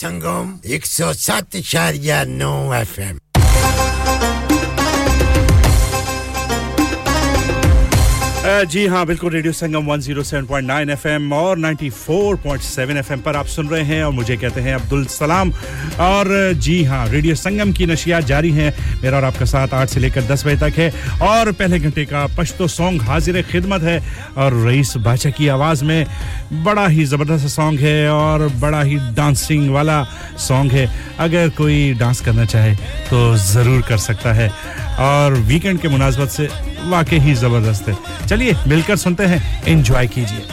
Sangam एक सौ सात नौ एफ़ एम जी हाँ बिल्कुल, रेडियो संगम 107.9 एफएम और 94.7 एफएम पर आप सुन रहे हैं और मुझे कहते हैं अब्दुल सलाम। और, जी हाँ रेडियो संगम की नशियात जारी हैं। मेरा और आपका साथ आठ से लेकर दस बजे तक है। और पहले घंटे का पश्तो सॉन्ग हाजिर खिदमत है। और रईस बादशाह की आवाज़ में बड़ा ही ज़बरदस्त सॉन्ग है और बड़ा ही डांसिंग वाला सॉन्ग है। अगर कोई डांस करना चाहे तो ज़रूर कर सकता है। और वीकेंड के मुनासबत से वाकई ही ज़बरदस्त है। चलिए मिलकर सुनते हैं। एंजॉय कीजिए।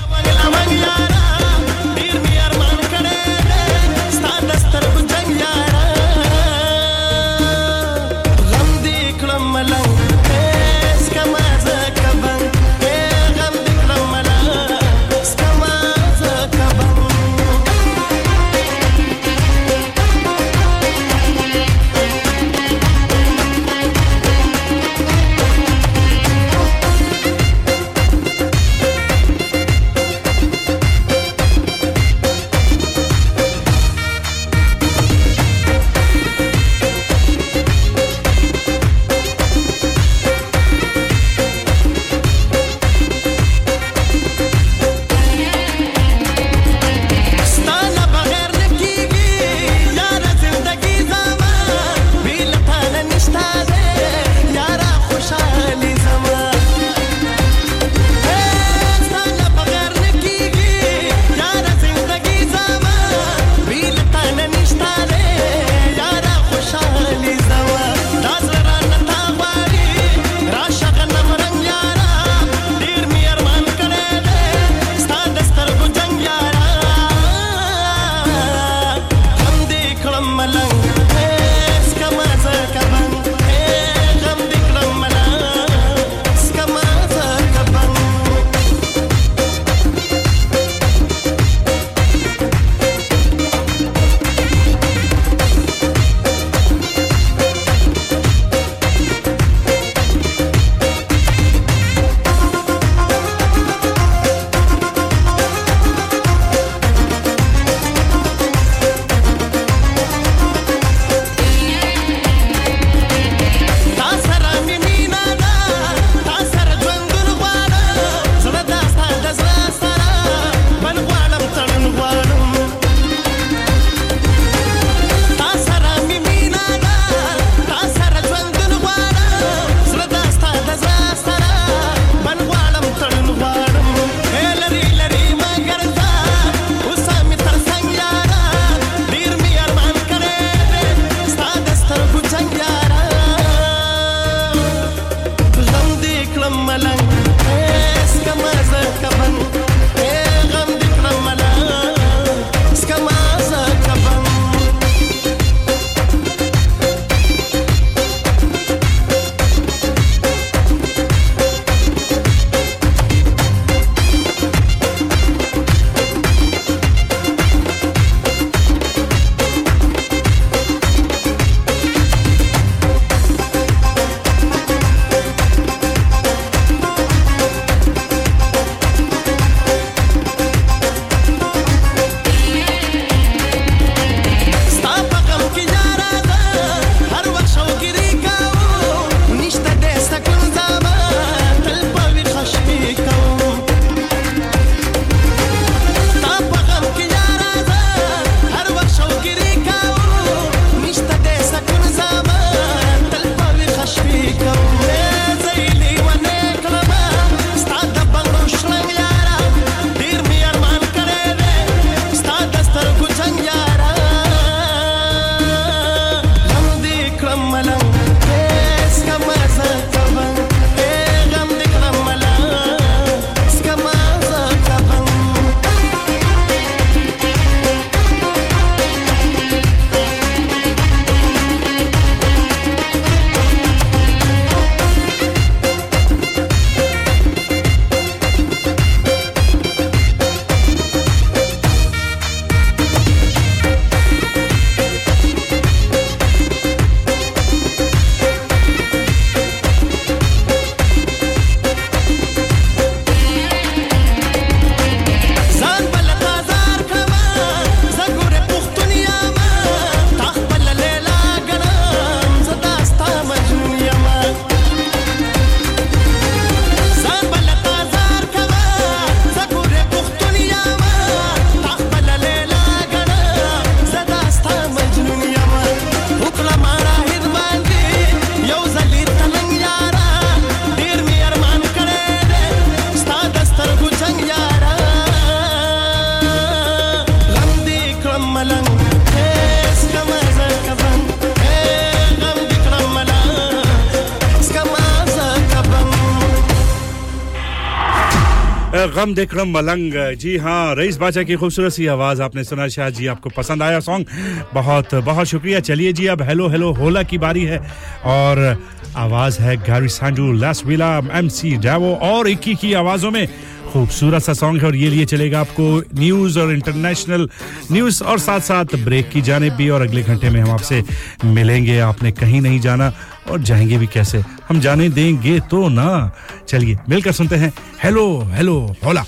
गम रहे मलंग। जी हाँ रईस बाचा की खूबसूरत सी आवाज़ आपने सुना शाह जी आपको पसंद आया सॉन्ग बहुत बहुत शुक्रिया। चलिए जी, अब हेलो हेलो होला की बारी है। और आवाज़ है गारी सांडू लास विला एम सी डैवो और इक्की की आवाज़ों में। खूबसूरत सा सॉन्ग है और ये लिए चलेगा आपको न्यूज़ और इंटरनेशनल न्यूज़ और साथ साथ ब्रेक की जाने भी और अगले घंटे में हम आपसे मिलेंगे। आपने कहीं नहीं जाना और जाएँगे भी कैसे? हम जाने देंगे तो ना। चलिए, मिलकर सुनते हैं। हेलो हेलो होला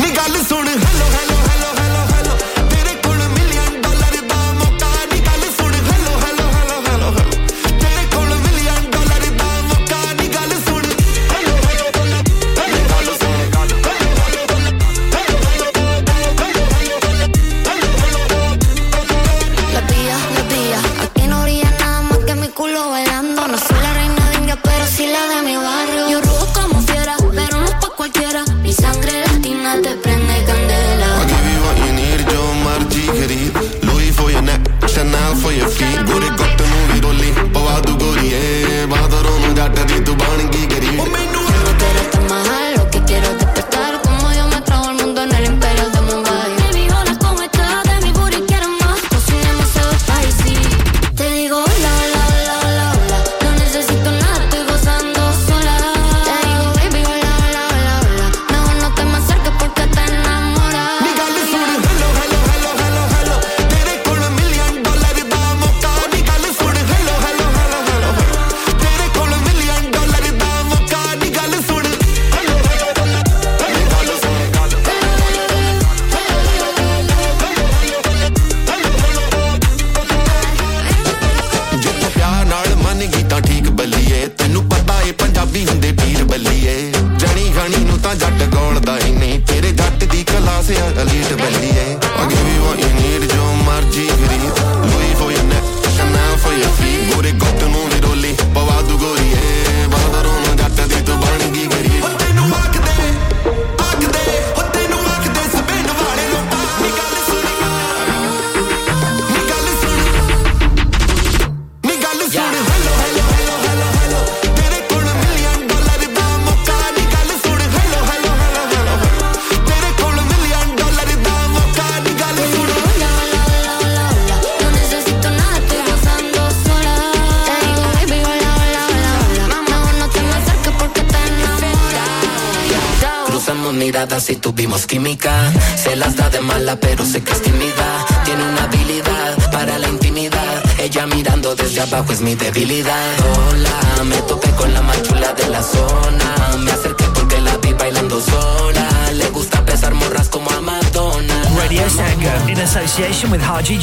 निकाल सुन hello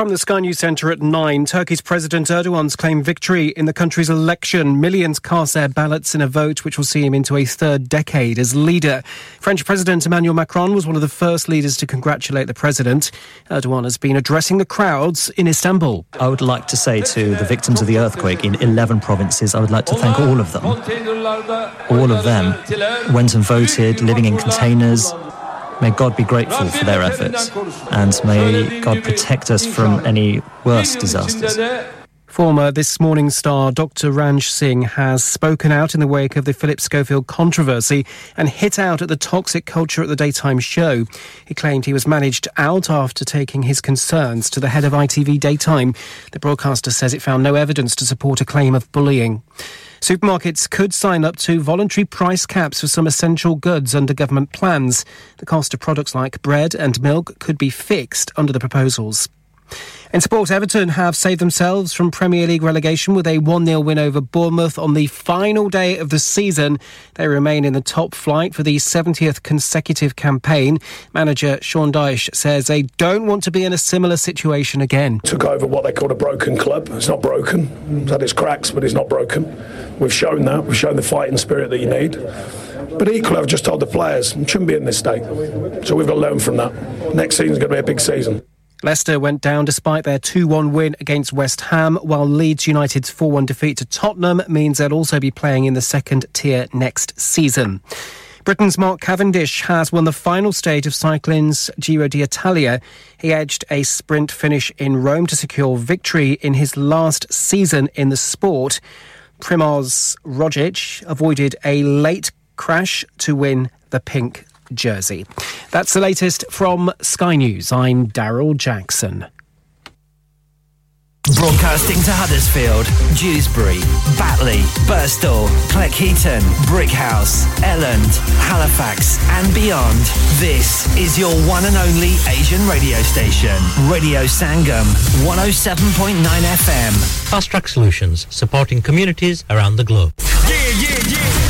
From the Sky News Centre at 9, Turkey's President Erdogan's claimed victory in the country's election. Millions cast their ballots in a vote which will see him into a third decade as leader. French President Emmanuel Macron was one of the first leaders to congratulate the president. Erdogan has been addressing the crowds in Istanbul. I would like to say to the victims of the earthquake in 11 provinces, I would like to thank all of them. All of them went and voted, living in containers. May God be grateful for their efforts and may God protect us from any worse disasters. Former This Morning star Dr. Ranj Singh has spoken out in the wake of the Philip Schofield controversy and hit out at the toxic culture at the daytime show. He claimed he was managed out after taking his concerns to the head of ITV Daytime. The broadcaster says it found no evidence to support a claim of bullying. Supermarkets could sign up to voluntary price caps for some essential goods under government plans. The cost of products like bread and milk could be fixed under the proposals. In sport, Everton have saved themselves from Premier League relegation with a 1 0 win over Bournemouth on the final day of the season. They remain in the top flight for the 70th consecutive campaign. Manager Sean Dyche says they don't want to be in a similar situation again. took over what they called a broken club. It's not broken. It's had its cracks, but it's not broken. We've shown that. We've shown the fighting spirit that you need. But equally, I've just told the players, shouldn't be in this state. So we've got to learn from that. Next season's going to be a big season. Leicester went down despite their 2 1 win against West Ham, while Leeds United's 4 1 defeat to Tottenham means they'll also be playing in the second tier next season. Britain's Mark Cavendish has won the final stage of cycling's Giro d'Italia. He edged a sprint finish in Rome to secure victory in his last season in the sport. Primoz Roglic avoided a late crash to win the pink jersey. That's the latest from Sky News. I'm Daryl Jackson. Broadcasting to Huddersfield, Dewsbury, Batley, Burstall, Cleckheaton, Brickhouse, Elland, Halifax, and beyond. This is your one and only Asian radio station, Radio Sangam, 107.9 FM. Fast Track Solutions, supporting communities around the globe. Yeah, yeah, yeah.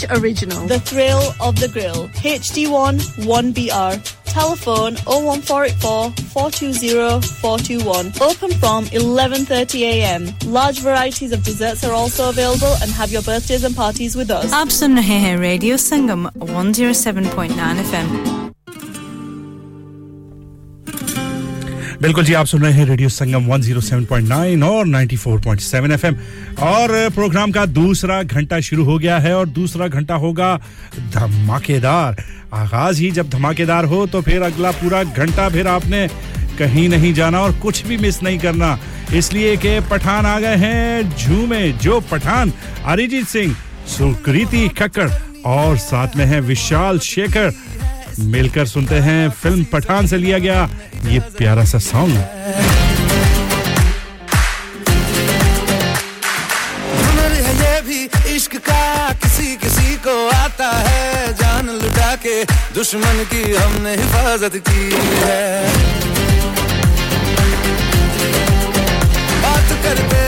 Kababish Original. The thrill of the grill. HD1 1BR Telephone 01484 420 421. Open from 11.30am. Large varieties of desserts are also available and have your birthdays and parties with us. आप सुन रहे हैं radio Sangam 107.9 FM बिल्कुल जी, आप सुन रहे हैं radio Sangam 107.9 और 94.7 FM. और programme का दूसरा घंटा शुरू हो गया है और दूसरा घंटा होगा धमाकेदार। आगाज़ ही जब धमाकेदार हो तो फिर अगला पूरा घंटा फिर आपने कहीं नहीं जाना और कुछ भी मिस नहीं करना। इसलिए कि पठान आ गए हैं झूमे, जो पठान अरिजीत सिंह, सुकृति खक्कड़ और साथ में है विशाल शेखर। मिलकर सुनते हैं फ़िल्म पठान से लिया गया ये प्यारा सा सॉन्ग इश्क का किसी किसी को आता है। जान लुटा के दुश्मन की हमने हिफाजत की है। बात करते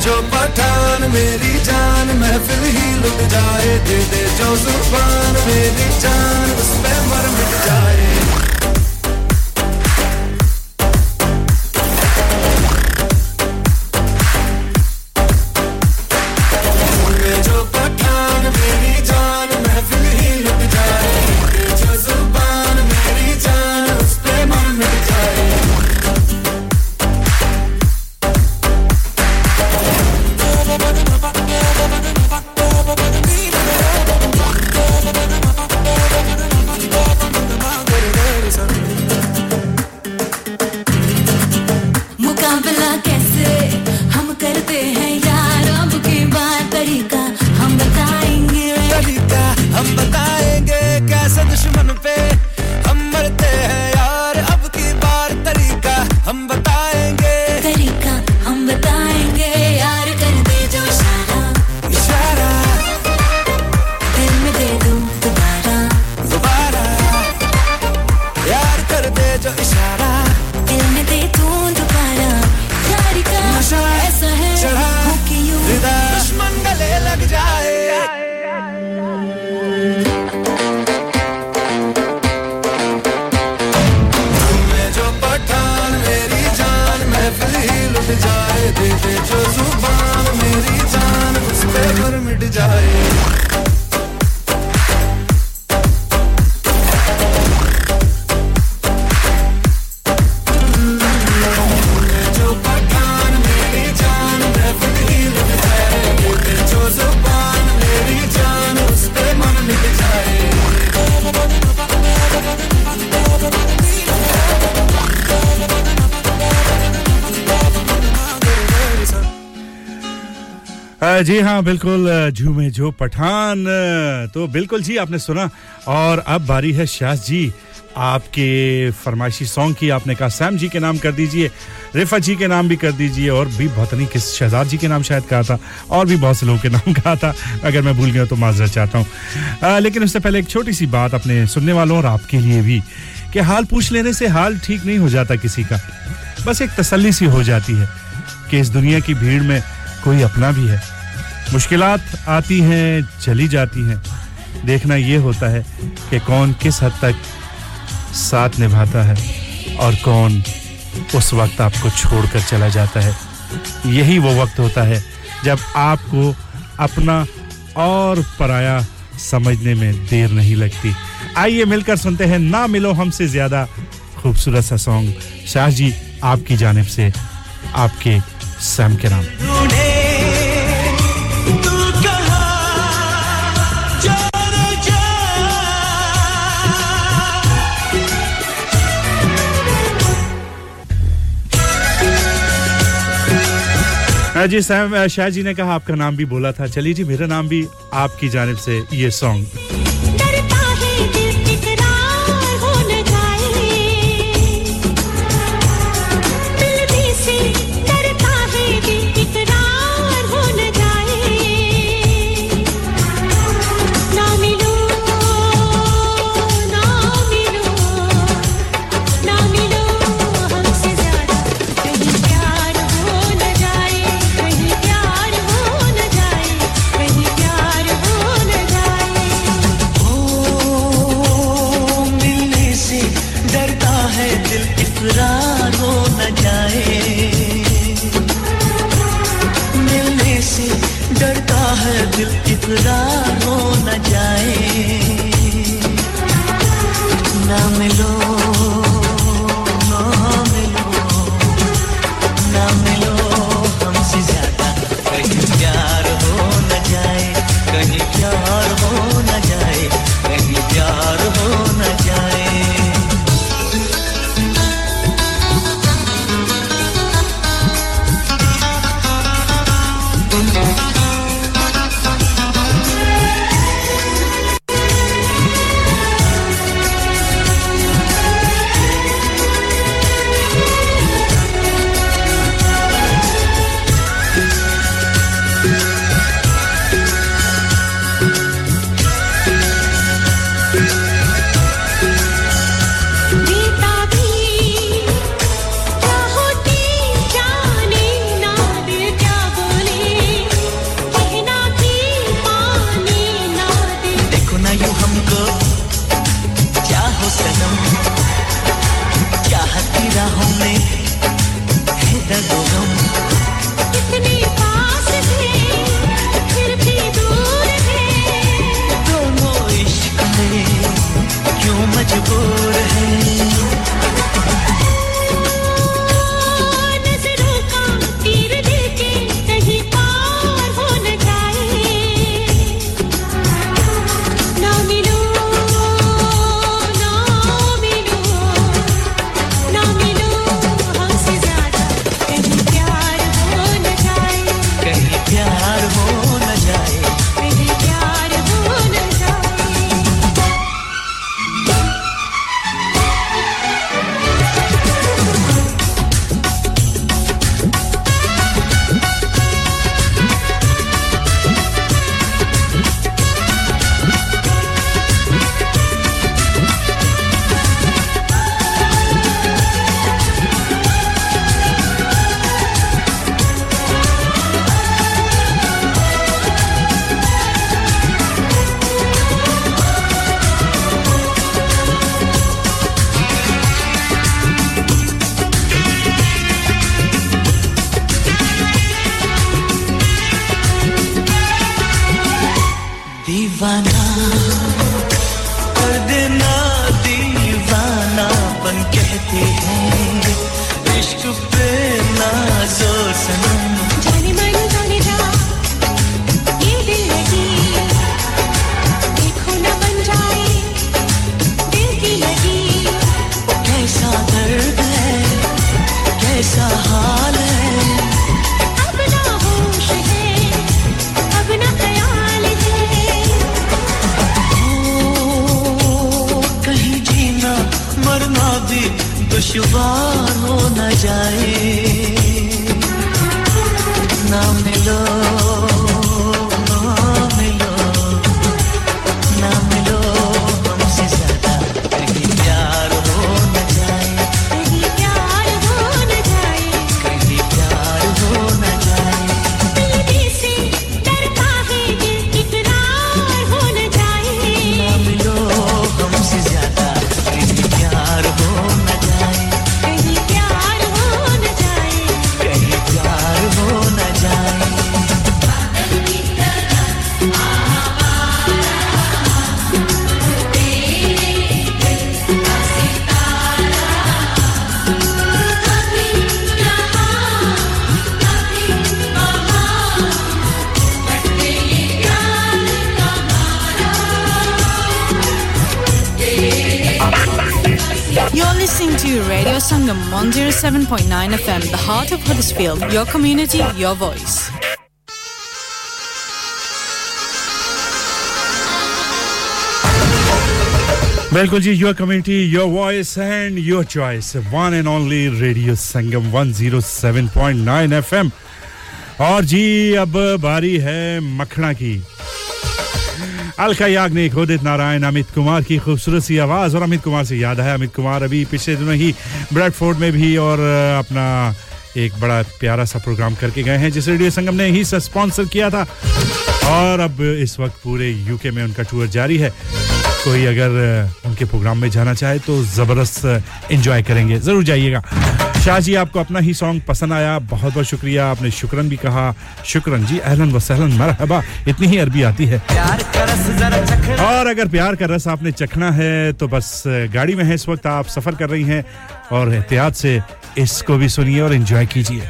जो पठान, मेरी जान, महफिल ही लुट जाए। दे दे जो ज़ुबान, मेरी जान, उस पे मर मिट जाए। जी हाँ बिल्कुल झूमे जो पठान। तो बिल्कुल जी, आपने सुना। और अब बारी है शास जी, आपके फरमाइशी सॉन्ग की। आपने कहा, सैम जी के नाम कर दीजिए, रिफा जी के नाम भी कर दीजिए, और भी बहुत नहीं, किस शहजाद जी के नाम शायद कहा था, और भी बहुत से लोगों के नाम कहा था, अगर मैं भूल गया तो माजरत चाहता हूँ। लेकिन उससे पहले एक छोटी सी बात अपने सुनने वालों और आपके लिए भी, कि हाल पूछ लेने से हाल ठीक नहीं हो जाता किसी का। बस एक तसल्ली सी हो जाती है, कि इस दुनिया की भीड़ में कोई अपना भी है। मुश्किलात आती हैं, चली जाती हैं। देखना ये होता है कि कौन किस हद तक साथ निभाता है और कौन उस वक्त आपको छोड़कर चला जाता है। यही वो वक्त होता है जब आपको अपना और पराया समझने में देर नहीं लगती। आइए मिलकर सुनते हैं, ना मिलो हमसे ज़्यादा खूबसूरत सा सॉन्ग शाह जी, आपकी जानब से आपके सैम के नाम। जी शाह जी ने कहा, आपका नाम भी बोला था। चलिए जी, मेरा नाम भी आपकी जानब से ये song 107.9 FM, the heart of Huddersfield, your community, your voice. बिल्कुल जी your community your voice and your choice one and only radio Sangam 107.9 FM और जी अब बारी है मखणा की अलका याग्निक उदित नारायण अमित कुमार की खूबसूरत सी आवाज़ और अमित कुमार से याद है। अमित कुमार अभी पिछले दिनों ही ब्रेडफोर्ड में भी और अपना एक बड़ा प्यारा सा प्रोग्राम करके गए हैं, जिस रेडियो संगम ने ही स्पॉन्सर किया था। और अब इस वक्त पूरे यूके में उनका टूर जारी है। कोई अगर उनके प्रोग्राम में जाना चाहे तो ज़बरदस्त इंजॉय करेंगे। ज़रूर जाइएगा। शाह जी आपको अपना ही सॉन्ग पसंद आया। बहुत बहुत शुक्रिया आपने शुक्रन भी कहा। शुक्रन जी अहलन वसहलन मरहबा। इतनी ही अरबी आती है। और अगर प्यार का रस आपने चखना है तो बस गाड़ी में है इस वक्त आप सफ़र कर रही हैं। और एहतियात से इसको भी सुनिए और इंजॉय कीजिए।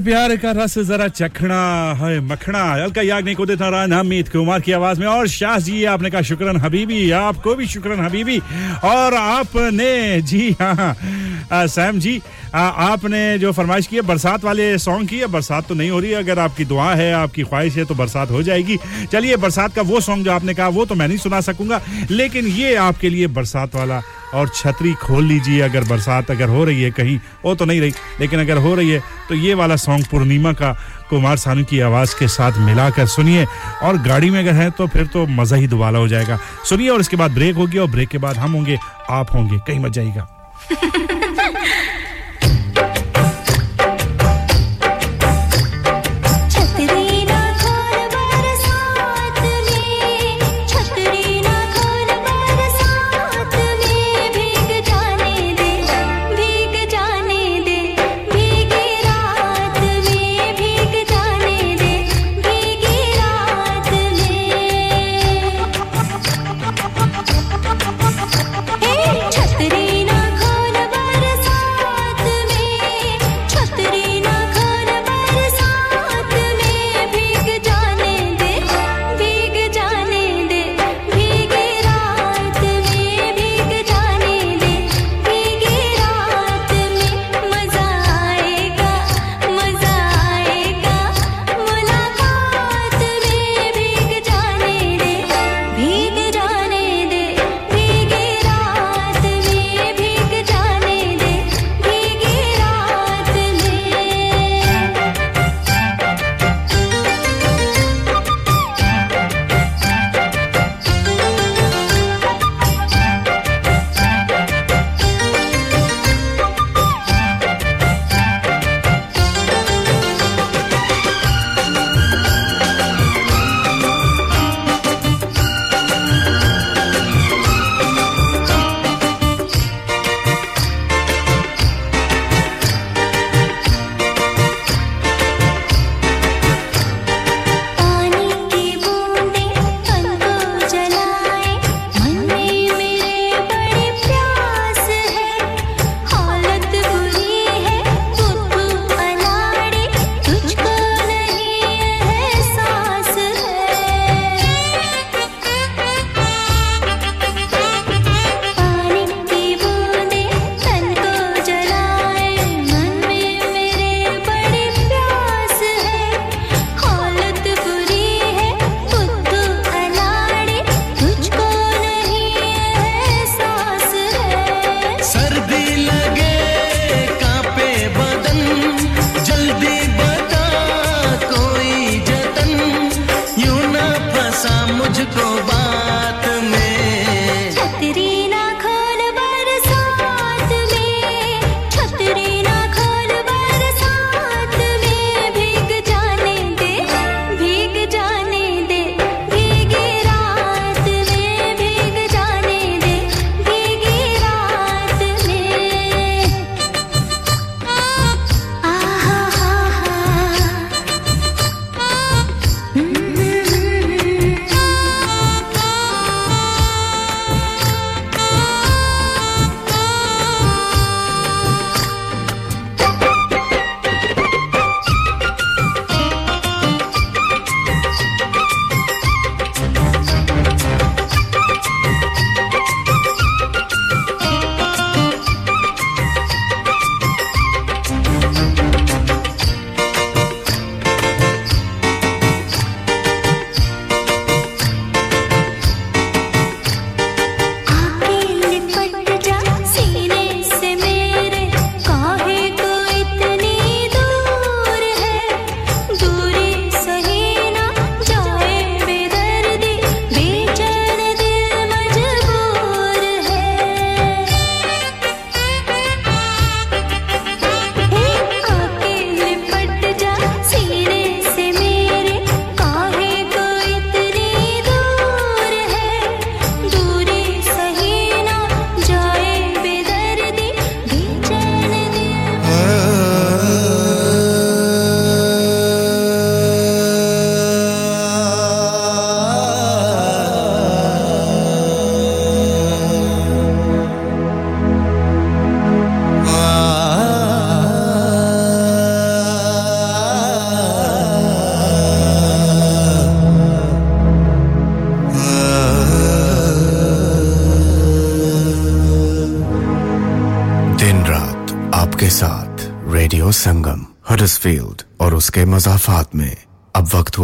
प्यार का रस जरा चखना है मखना। अलका याग्निक को देता रहा अमित कुमार की आवाज़ में। और शाह जी आपने कहा शुक्रन हबीबी आपको भी शुक्रन हबीबी। और आपने जी हाँ सैम जी आ, आपने जो फरमाइश की है बरसात वाले सॉन्ग की है बरसात तो नहीं हो रही है। अगर आपकी दुआ है आपकी ख्वाहिश है तो बरसात हो जाएगी। चलिए बरसात का वो सॉन्ग जो आपने कहा वो तो मैं नहीं सुना सकूँगा। लेकिन ये आपके लिए बरसात वाला और छतरी खोल लीजिए। अगर बरसात अगर हो रही है कहीं वो तो नहीं रही। लेकिन अगर हो रही है तो ये वाला सॉन्ग पूर्णिमा का कुमार सानू की आवाज़ के साथ मिलाकर सुनिए। और गाड़ी में अगर है तो फिर तो मज़ा ही दुबाला हो जाएगा। सुनिए और इसके बाद ब्रेक होगी और ब्रेक के बाद हम होंगे, आप होंगे। कहीं मत जाइएगा।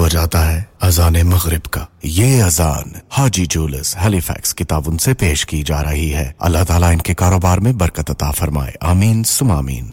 जाता है अजान मगरब का। ये अजान हाजी जूलस हेलीफैक्स किताब से पेश की जा रही है। अल्लाह ताला इनके कारोबार में बरकत अता फरमाए। आमीन, सुमामीन।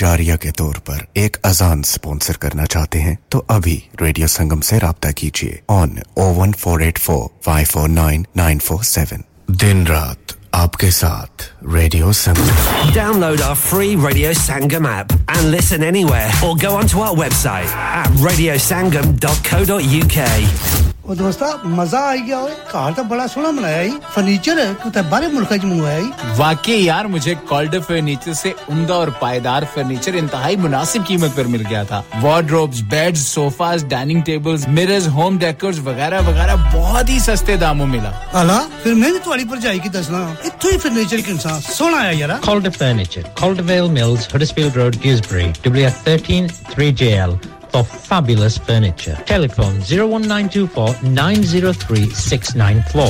जारिया के तौर पर एक अजान स्पॉन्सर करना चाहते हैं तो अभी रेडियो संगम से राब्ता कीजिए on O one four eight four five four nine nine four seven दिन रात आपके साथ radio Sangam download Download our free Radio Sangam app and listen anywhere, or go onto our website at radiosangam.co.uk. ਉਹ ਦੋਸਤਾ ਮਜ਼ਾ ਆ ਗਿਆ ਓਏ ਘਰ ਤਾਂ ਬੜਾ ਸੋਹਣਾ ਬਣਾਇਆ ਈ ਫਰਨੀਚਰ ਕਿਤੇ ਬਾਹਰ ਮੁਲਕਾਂ ਚ ਮੰਗਵਾਇਆ ਈ वाकई यार मुझे कॉल्डर फर्नीचर से उमदा और पायदार फर्नीचर इंतहाई मुनासिब कीमत पर मिल गया था wardrobes beds sofas dining tables mirrors home decors वगैरह वगैरह बहुत ही सस्ते दामों मिला ਆਲਾ ਫਿਰ ਮੈਂ ਵੀ ਤੁਹਾਡੀ ਭਰਜਾਈ ਕੀ ਦੱਸਣਾ ਇੱਥੋਂ ਹੀ ਫਰਨੀਚਰ ਕਿੰਨਾ ਸੋਹਣਾ ਆਇਆ ਯਾਰਾ Calder Furniture, Caldervale Mills, Huddersfield Road, Dewsbury, WF13 3JL for fabulous furniture. Telephone 01924 903 694.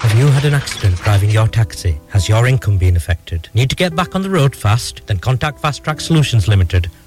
Have you had an accident driving your taxi? Has your income been affected? Need to get back on the road fast? Then contact Fast Track Solutions Limited.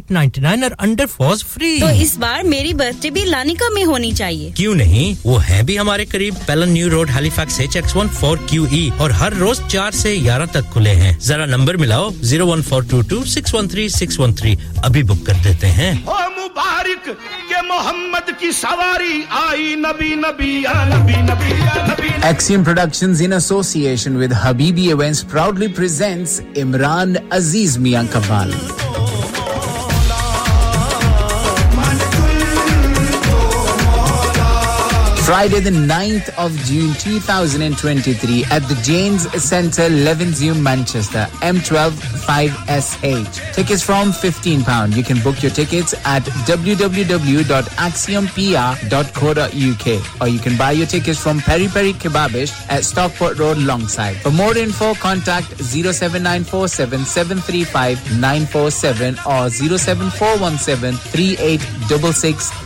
tens 899 और under force free तो इस बार मेरी birthday भी Lanika में होनी चाहिए। क्यों नहीं? वो है भी हमारे करीब। Pellon new road Halifax H X one four Q E और हर रोज चार से ग्यारह तक खुले हैं। जरा नंबर मिलाओ zero one four two two six one three six one three अभी बुक कर देते हैं। ओ मुबारक के मोहम्मद की सवारी आई नबी नबी या नबी नबी या नबी Axiom Productions in association with Habibi Events proudly presents Imran Aziz Mian Kabal. Friday, the 9th of June 2023 at the Janes Centre, Levenshulme, Manchester, M12 5SH. Tickets from £15. You can book your tickets at www.axiompr.co.uk or you can buy your tickets from Peri Peri Kebabish at Stockport Road, Longside. For more info, contact 07947 735 947 or 07417 3866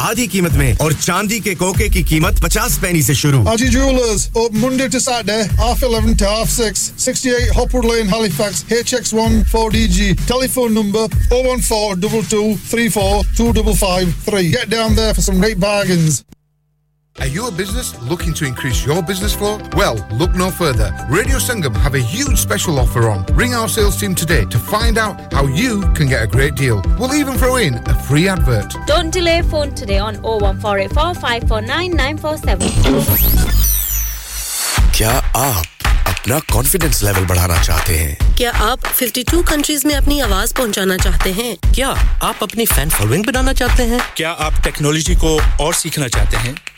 आधी कीमत में और चांदी के कोके की कीमत पचास पैनी से शुरू Haji Jewelers, open Monday to Saturday, half 11 to half 6, 68 Hopwood Lane, Halifax, HX1 4DG. Telephone number 01422 34 2553. Get down there for some great bargains. Are you a business looking to increase your business flow? Well, look no further. Radio Sangam have a huge special offer on. Ring our sales team today to find out how you can get a great deal. We'll even throw in a free advert. Don't delay phone today on 01484 549 947. क्या आप अपना confidence level बढ़ाना चाहते हैं क्या आप 52 countries में अपनी आवाज पहुंचाना चाहते हैं क्या आप अपनी फैन फॉलोइंग बनाना चाहते हैं क्या आप टेक्नोलॉजी को और सीखना चाहते हैं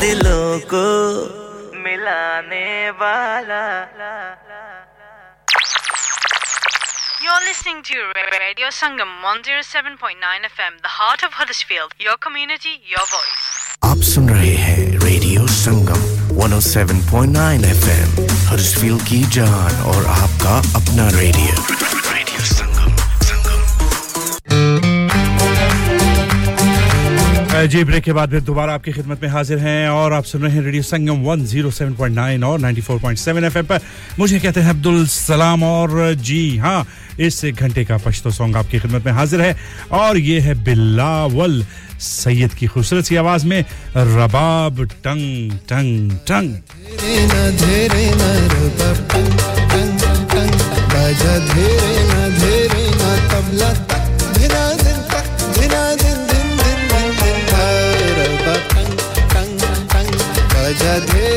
दिलों को मिलाने वाला You're listening to Radio Sangam 107.9 FM, the heart of Huddersfield. Your community, your voice. आप सुन रहे हैं रेडियो संगम 107.9 FM, Huddersfield की जान और आपका अपना रेडियो जी ब्रेक के बाद फिर दोबारा आपकी खिदमत में हाजिर हैं और आप सुन रहे हैं रेडियो संगम 107.9 और 94.7 एफएम पर। मुझे कहते हैं अब्दुल सलाम और जी हाँ इस घंटे का पश्तो सॉन्ग आपकी खिदमत में हाजिर है और ये है बिलावल सैयद की खूबसूरत सी आवाज़ में, रबाब टंग टंग टंग। जदे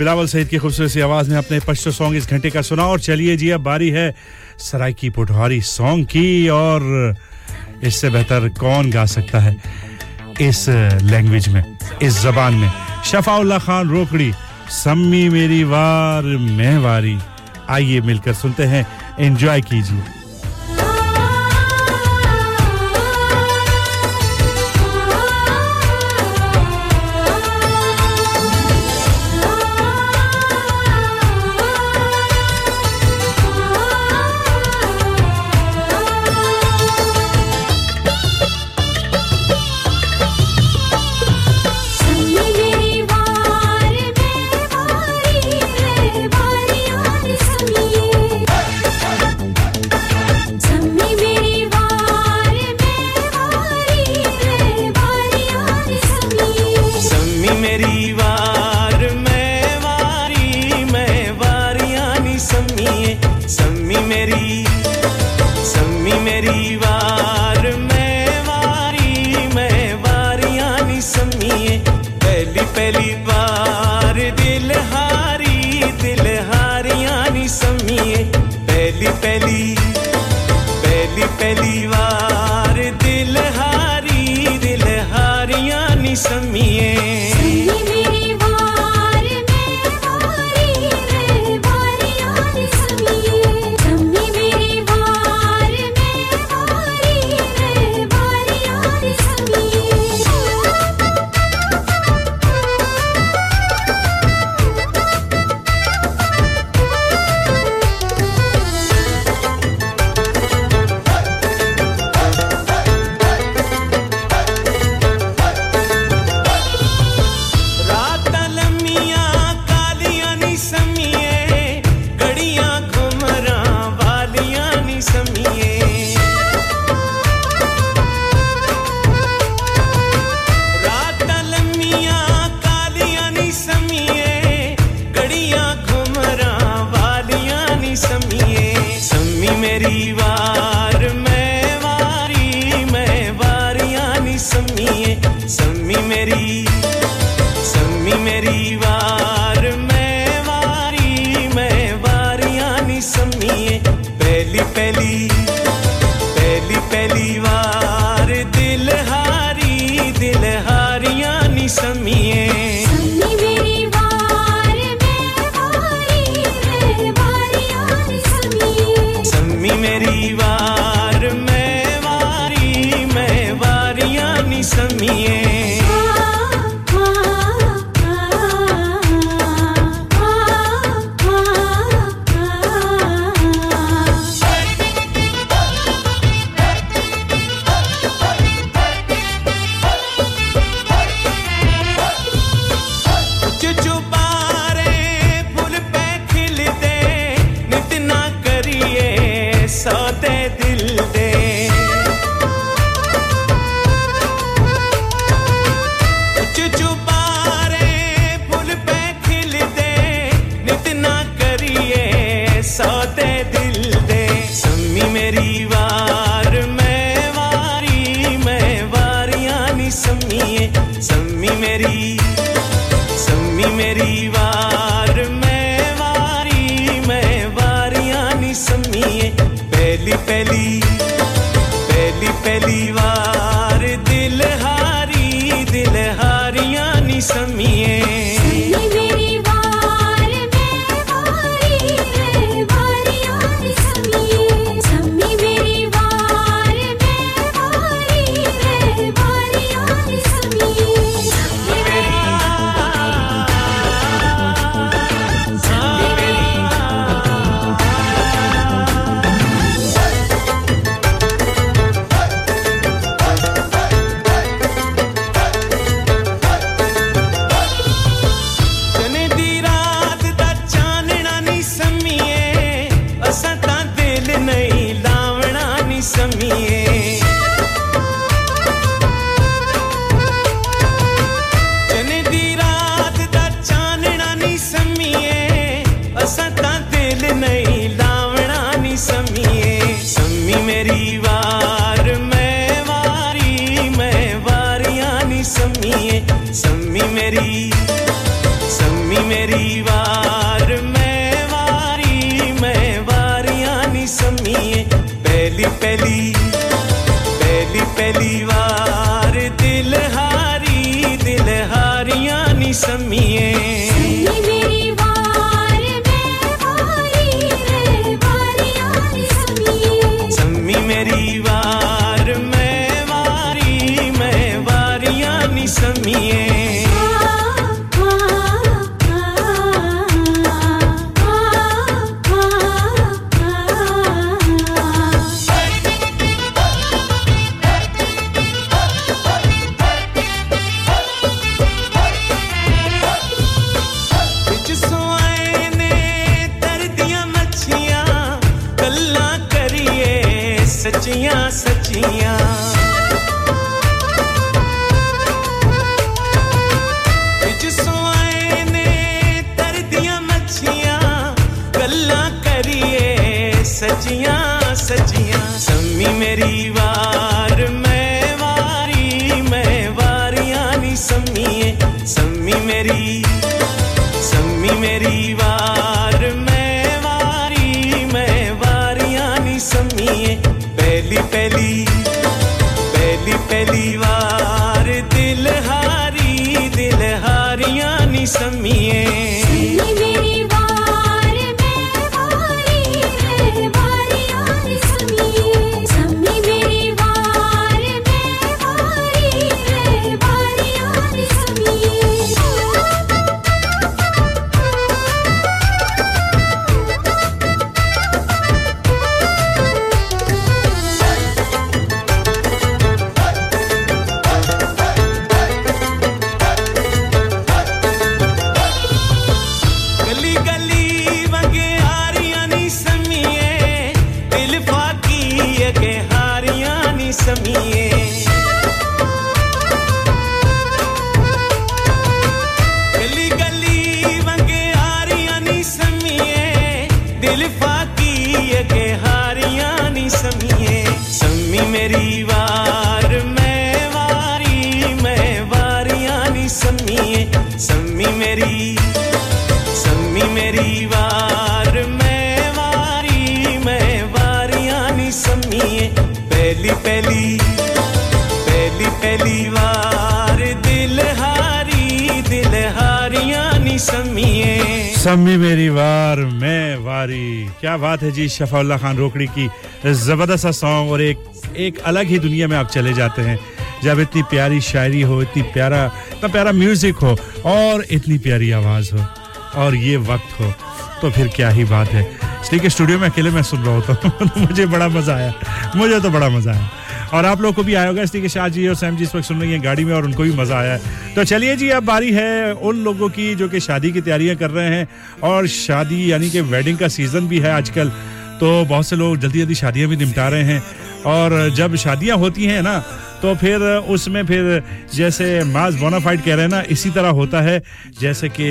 बिलावल सईद की खूबसूरत सी आवाज़ में अपने पश्चो सॉन्ग इस घंटे का सुना और चलिए जी, अब बारी है सराय की पुठवारी सॉन्ग की और इससे बेहतर कौन गा सकता है इस लैंग्वेज में, इस जबान में। शफाउल्ला खान रोकड़ी, सम्मी मेरी वार मैं वारी आइए मिलकर सुनते हैं, एंजॉय कीजिए। जी शफाउल्ला खान रोकड़ी की ज़बरदस्त सॉन्ग और एक एक अलग ही दुनिया में आप चले जाते हैं। जब इतनी प्यारी शायरी हो, इतनी प्यारा, इतना प्यारा म्यूज़िक हो और इतनी प्यारी आवाज़ हो और ये वक्त हो तो फिर क्या ही बात है। इसलिए है स्टूडियो में अकेले मैं सुन रहा होता हूँ तो मुझे बड़ा मज़ा आया। मुझे तो बड़ा मज़ा आया। और आप लोग को भी आया होगा, इसलिए शाह जी और सैम जी इस वक्त सुन रही हैं गाड़ी में और उनको भी मज़ा आया है। तो चलिए जी, अब बारी है उन लोगों की जो कि शादी की तैयारियाँ कर रहे हैं और शादी यानी कि वेडिंग का सीज़न भी है आजकल। तो बहुत से लोग जल्दी जल्दी शादियाँ भी निपटा रहे हैं। और जब शादियाँ होती हैं ना तो फिर उसमें फिर जैसे माज बोनाफाइड कह रहे हैं ना, इसी तरह होता है जैसे कि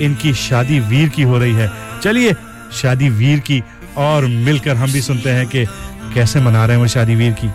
इनकी शादी वीर की हो रही है। चलिए, शादी वीर की और मिलकर हम भी सुनते हैं कि कैसे मना रहे हैं वो शादी वीर की।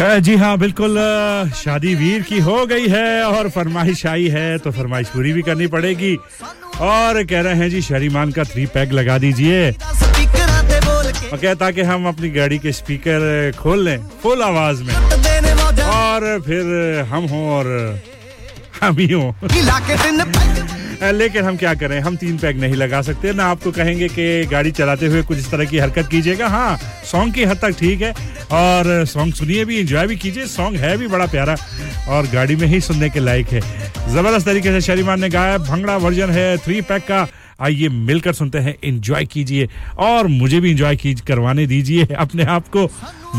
जी हाँ बिल्कुल शादी वीर की हो गई है और फरमाइश आई है तो फरमाइश पूरी भी करनी पड़ेगी। और कह रहे हैं, जी शरीमान का थ्री पैक लगा दीजिए। ओके ताकि हम अपनी गाड़ी के स्पीकर खोल लें फुल आवाज़ में। और फिर हम हों और हम ही हों। लेकिन हम क्या करें? हम तीन पैग नहीं लगा सकते। ना आपको कहेंगे कि गाड़ी चलाते हुए कुछ इस तरह की हरकत कीजिएगा। हाँ सॉन्ग की हद तक ठीक है। और सॉन्ग सुनिए भी इंजॉय भी कीजिए। सॉन्ग है भी बड़ा प्यारा और गाड़ी में ही सुनने के लायक है। ज़बरदस्त तरीके से शरीमान ने गाया। भंगड़ा वर्जन है। थ्री पैक का आइए मिलकर सुनते हैं एंजॉय कीजिए और मुझे भी एंजॉय कीज करवाने दीजिए अपने आप को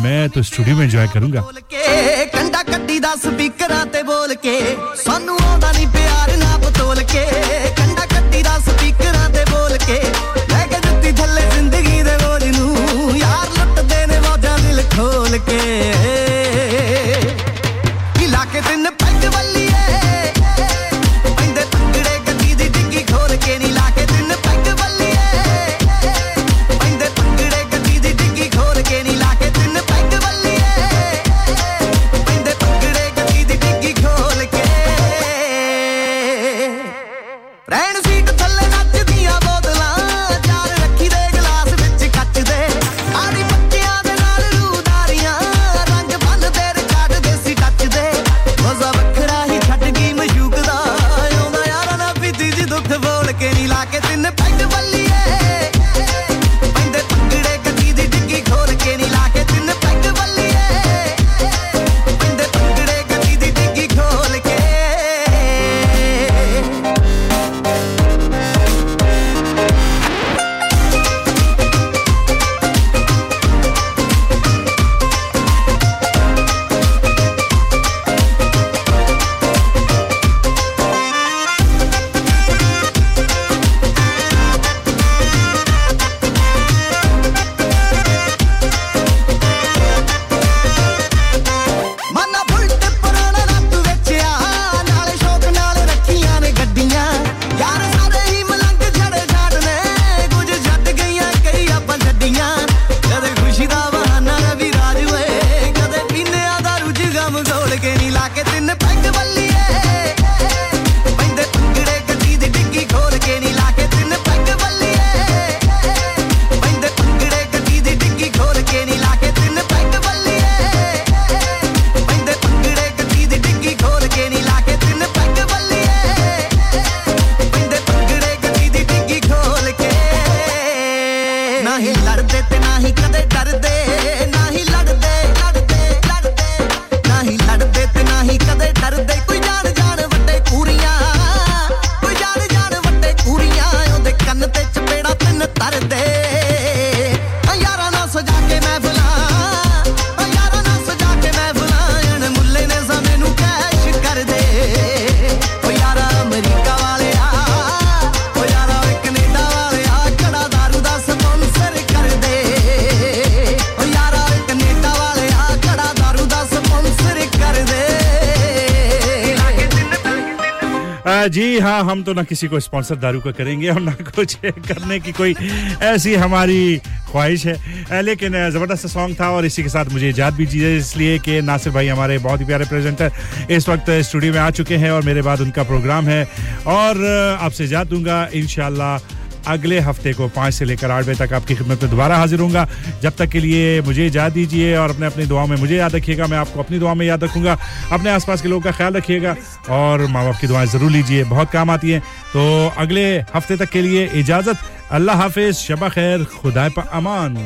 मैं तो स्टूडियो में एंजॉय करूंगा ਕੇ ਕੰਡਾ ਕੱਢੀ ਦਾ ਸਪੀਕਰਾਂ ਤੇ ਬੋਲ ਕੇ ਸਾਨੂੰ ਆਉਂਦਾ ਨਹੀਂ ਪਿਆਰ ਨਾ ਬਤੋਲ ਕੇ ਕੰਡਾ ਕੱਢੀ ਦਾ ਸਪੀਕਰਾਂ ਤੇ ਬੋਲ ਕੇ ਲੈ ਕੇ ਜੁੱਤੀ ਥੱਲੇ ਜ਼ਿੰਦਗੀ ਦੇ ਬੋਝ ਨੂੰ ਯਾਰ ਲੁੱਟਦੇ ਨੇ ਮੌਜਾਂ ਦਿਲ ਖੋਲ ਕੇ ਹਿਲਾ ਕੇ ਤਿੰਨ जी हाँ हम तो ना किसी को स्पॉन्सर दारू का करेंगे और ना कुछ करने की कोई ऐसी हमारी ख्वाहिश है। लेकिन ज़बरदस्त सॉन्ग था और इसी के साथ मुझे इजाज़त भी दीजिए इसलिए कि नासिर भाई हमारे बहुत ही प्यारे प्रेजेंटर इस वक्त स्टूडियो में आ चुके हैं और मेरे बाद उनका प्रोग्राम है। और आपसे इजाज़त दूँगा इन अगले हफ़्ते को पाँच से लेकर आठ बजे तक आपकी खिदमत में दोबारा हाजिर हूँ जब तक के लिए मुझे इजाज़त दीजिए और अपने अपनी दुआ में मुझे याद रखिएगा, मैं आपको अपनी दुआ में याद रखूँगा, अपने आसपास के लोगों का ख्याल रखिएगा और माँ बाप की दुआएँ ज़रूर लीजिए। बहुत काम आती हैं। तो अगले हफ़्ते तक के लिए इजाज़त। अल्लाह हाफिज़, शबा खैर खुदा पमान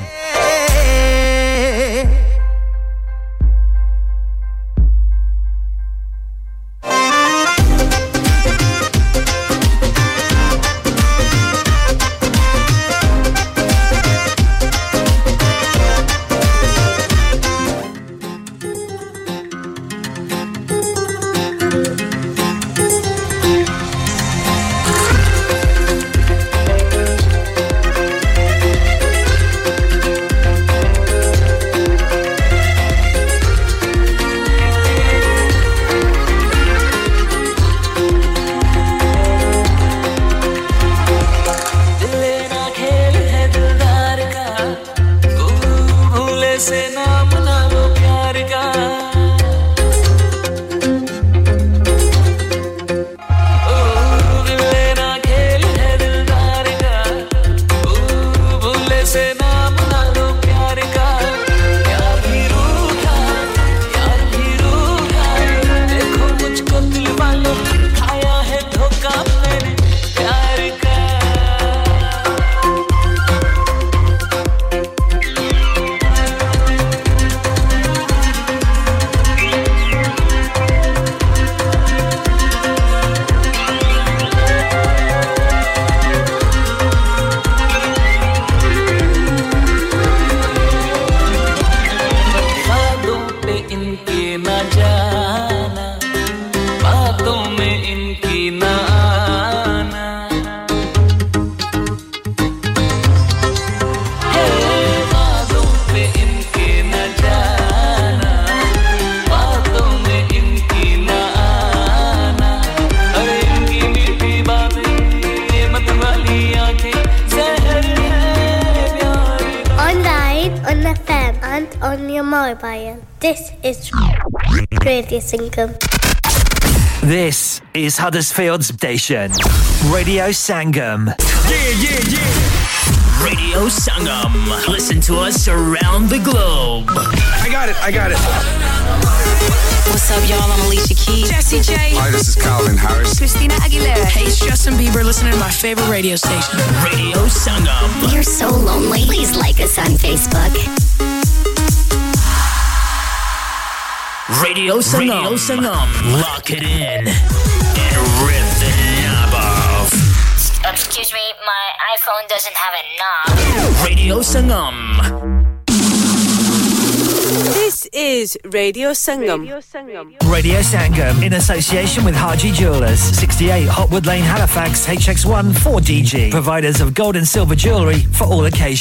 is Huddersfield's station, Radio Sangam. Yeah, yeah, yeah. Radio Sangam. Listen to us around the globe. I got it, I got it. What's up, y'all? I'm Alicia Keys. Jesse J. Hi, this is Calvin Harris. Christina Aguilera. Hey, it's Justin Bieber listening to my favorite radio station. Radio Sangam. You're so lonely. Please like us on Facebook. Radio Sangam. Radio Sangam. Lock it in Excuse me, my iPhone doesn't have a knob. Radio Sangam. This is Radio Sangam. Radio Sangam in association with Haji Jewelers, 68 Hotwood Lane, Halifax, HX1 4DG. Providers of gold and silver jewellery for all occasions.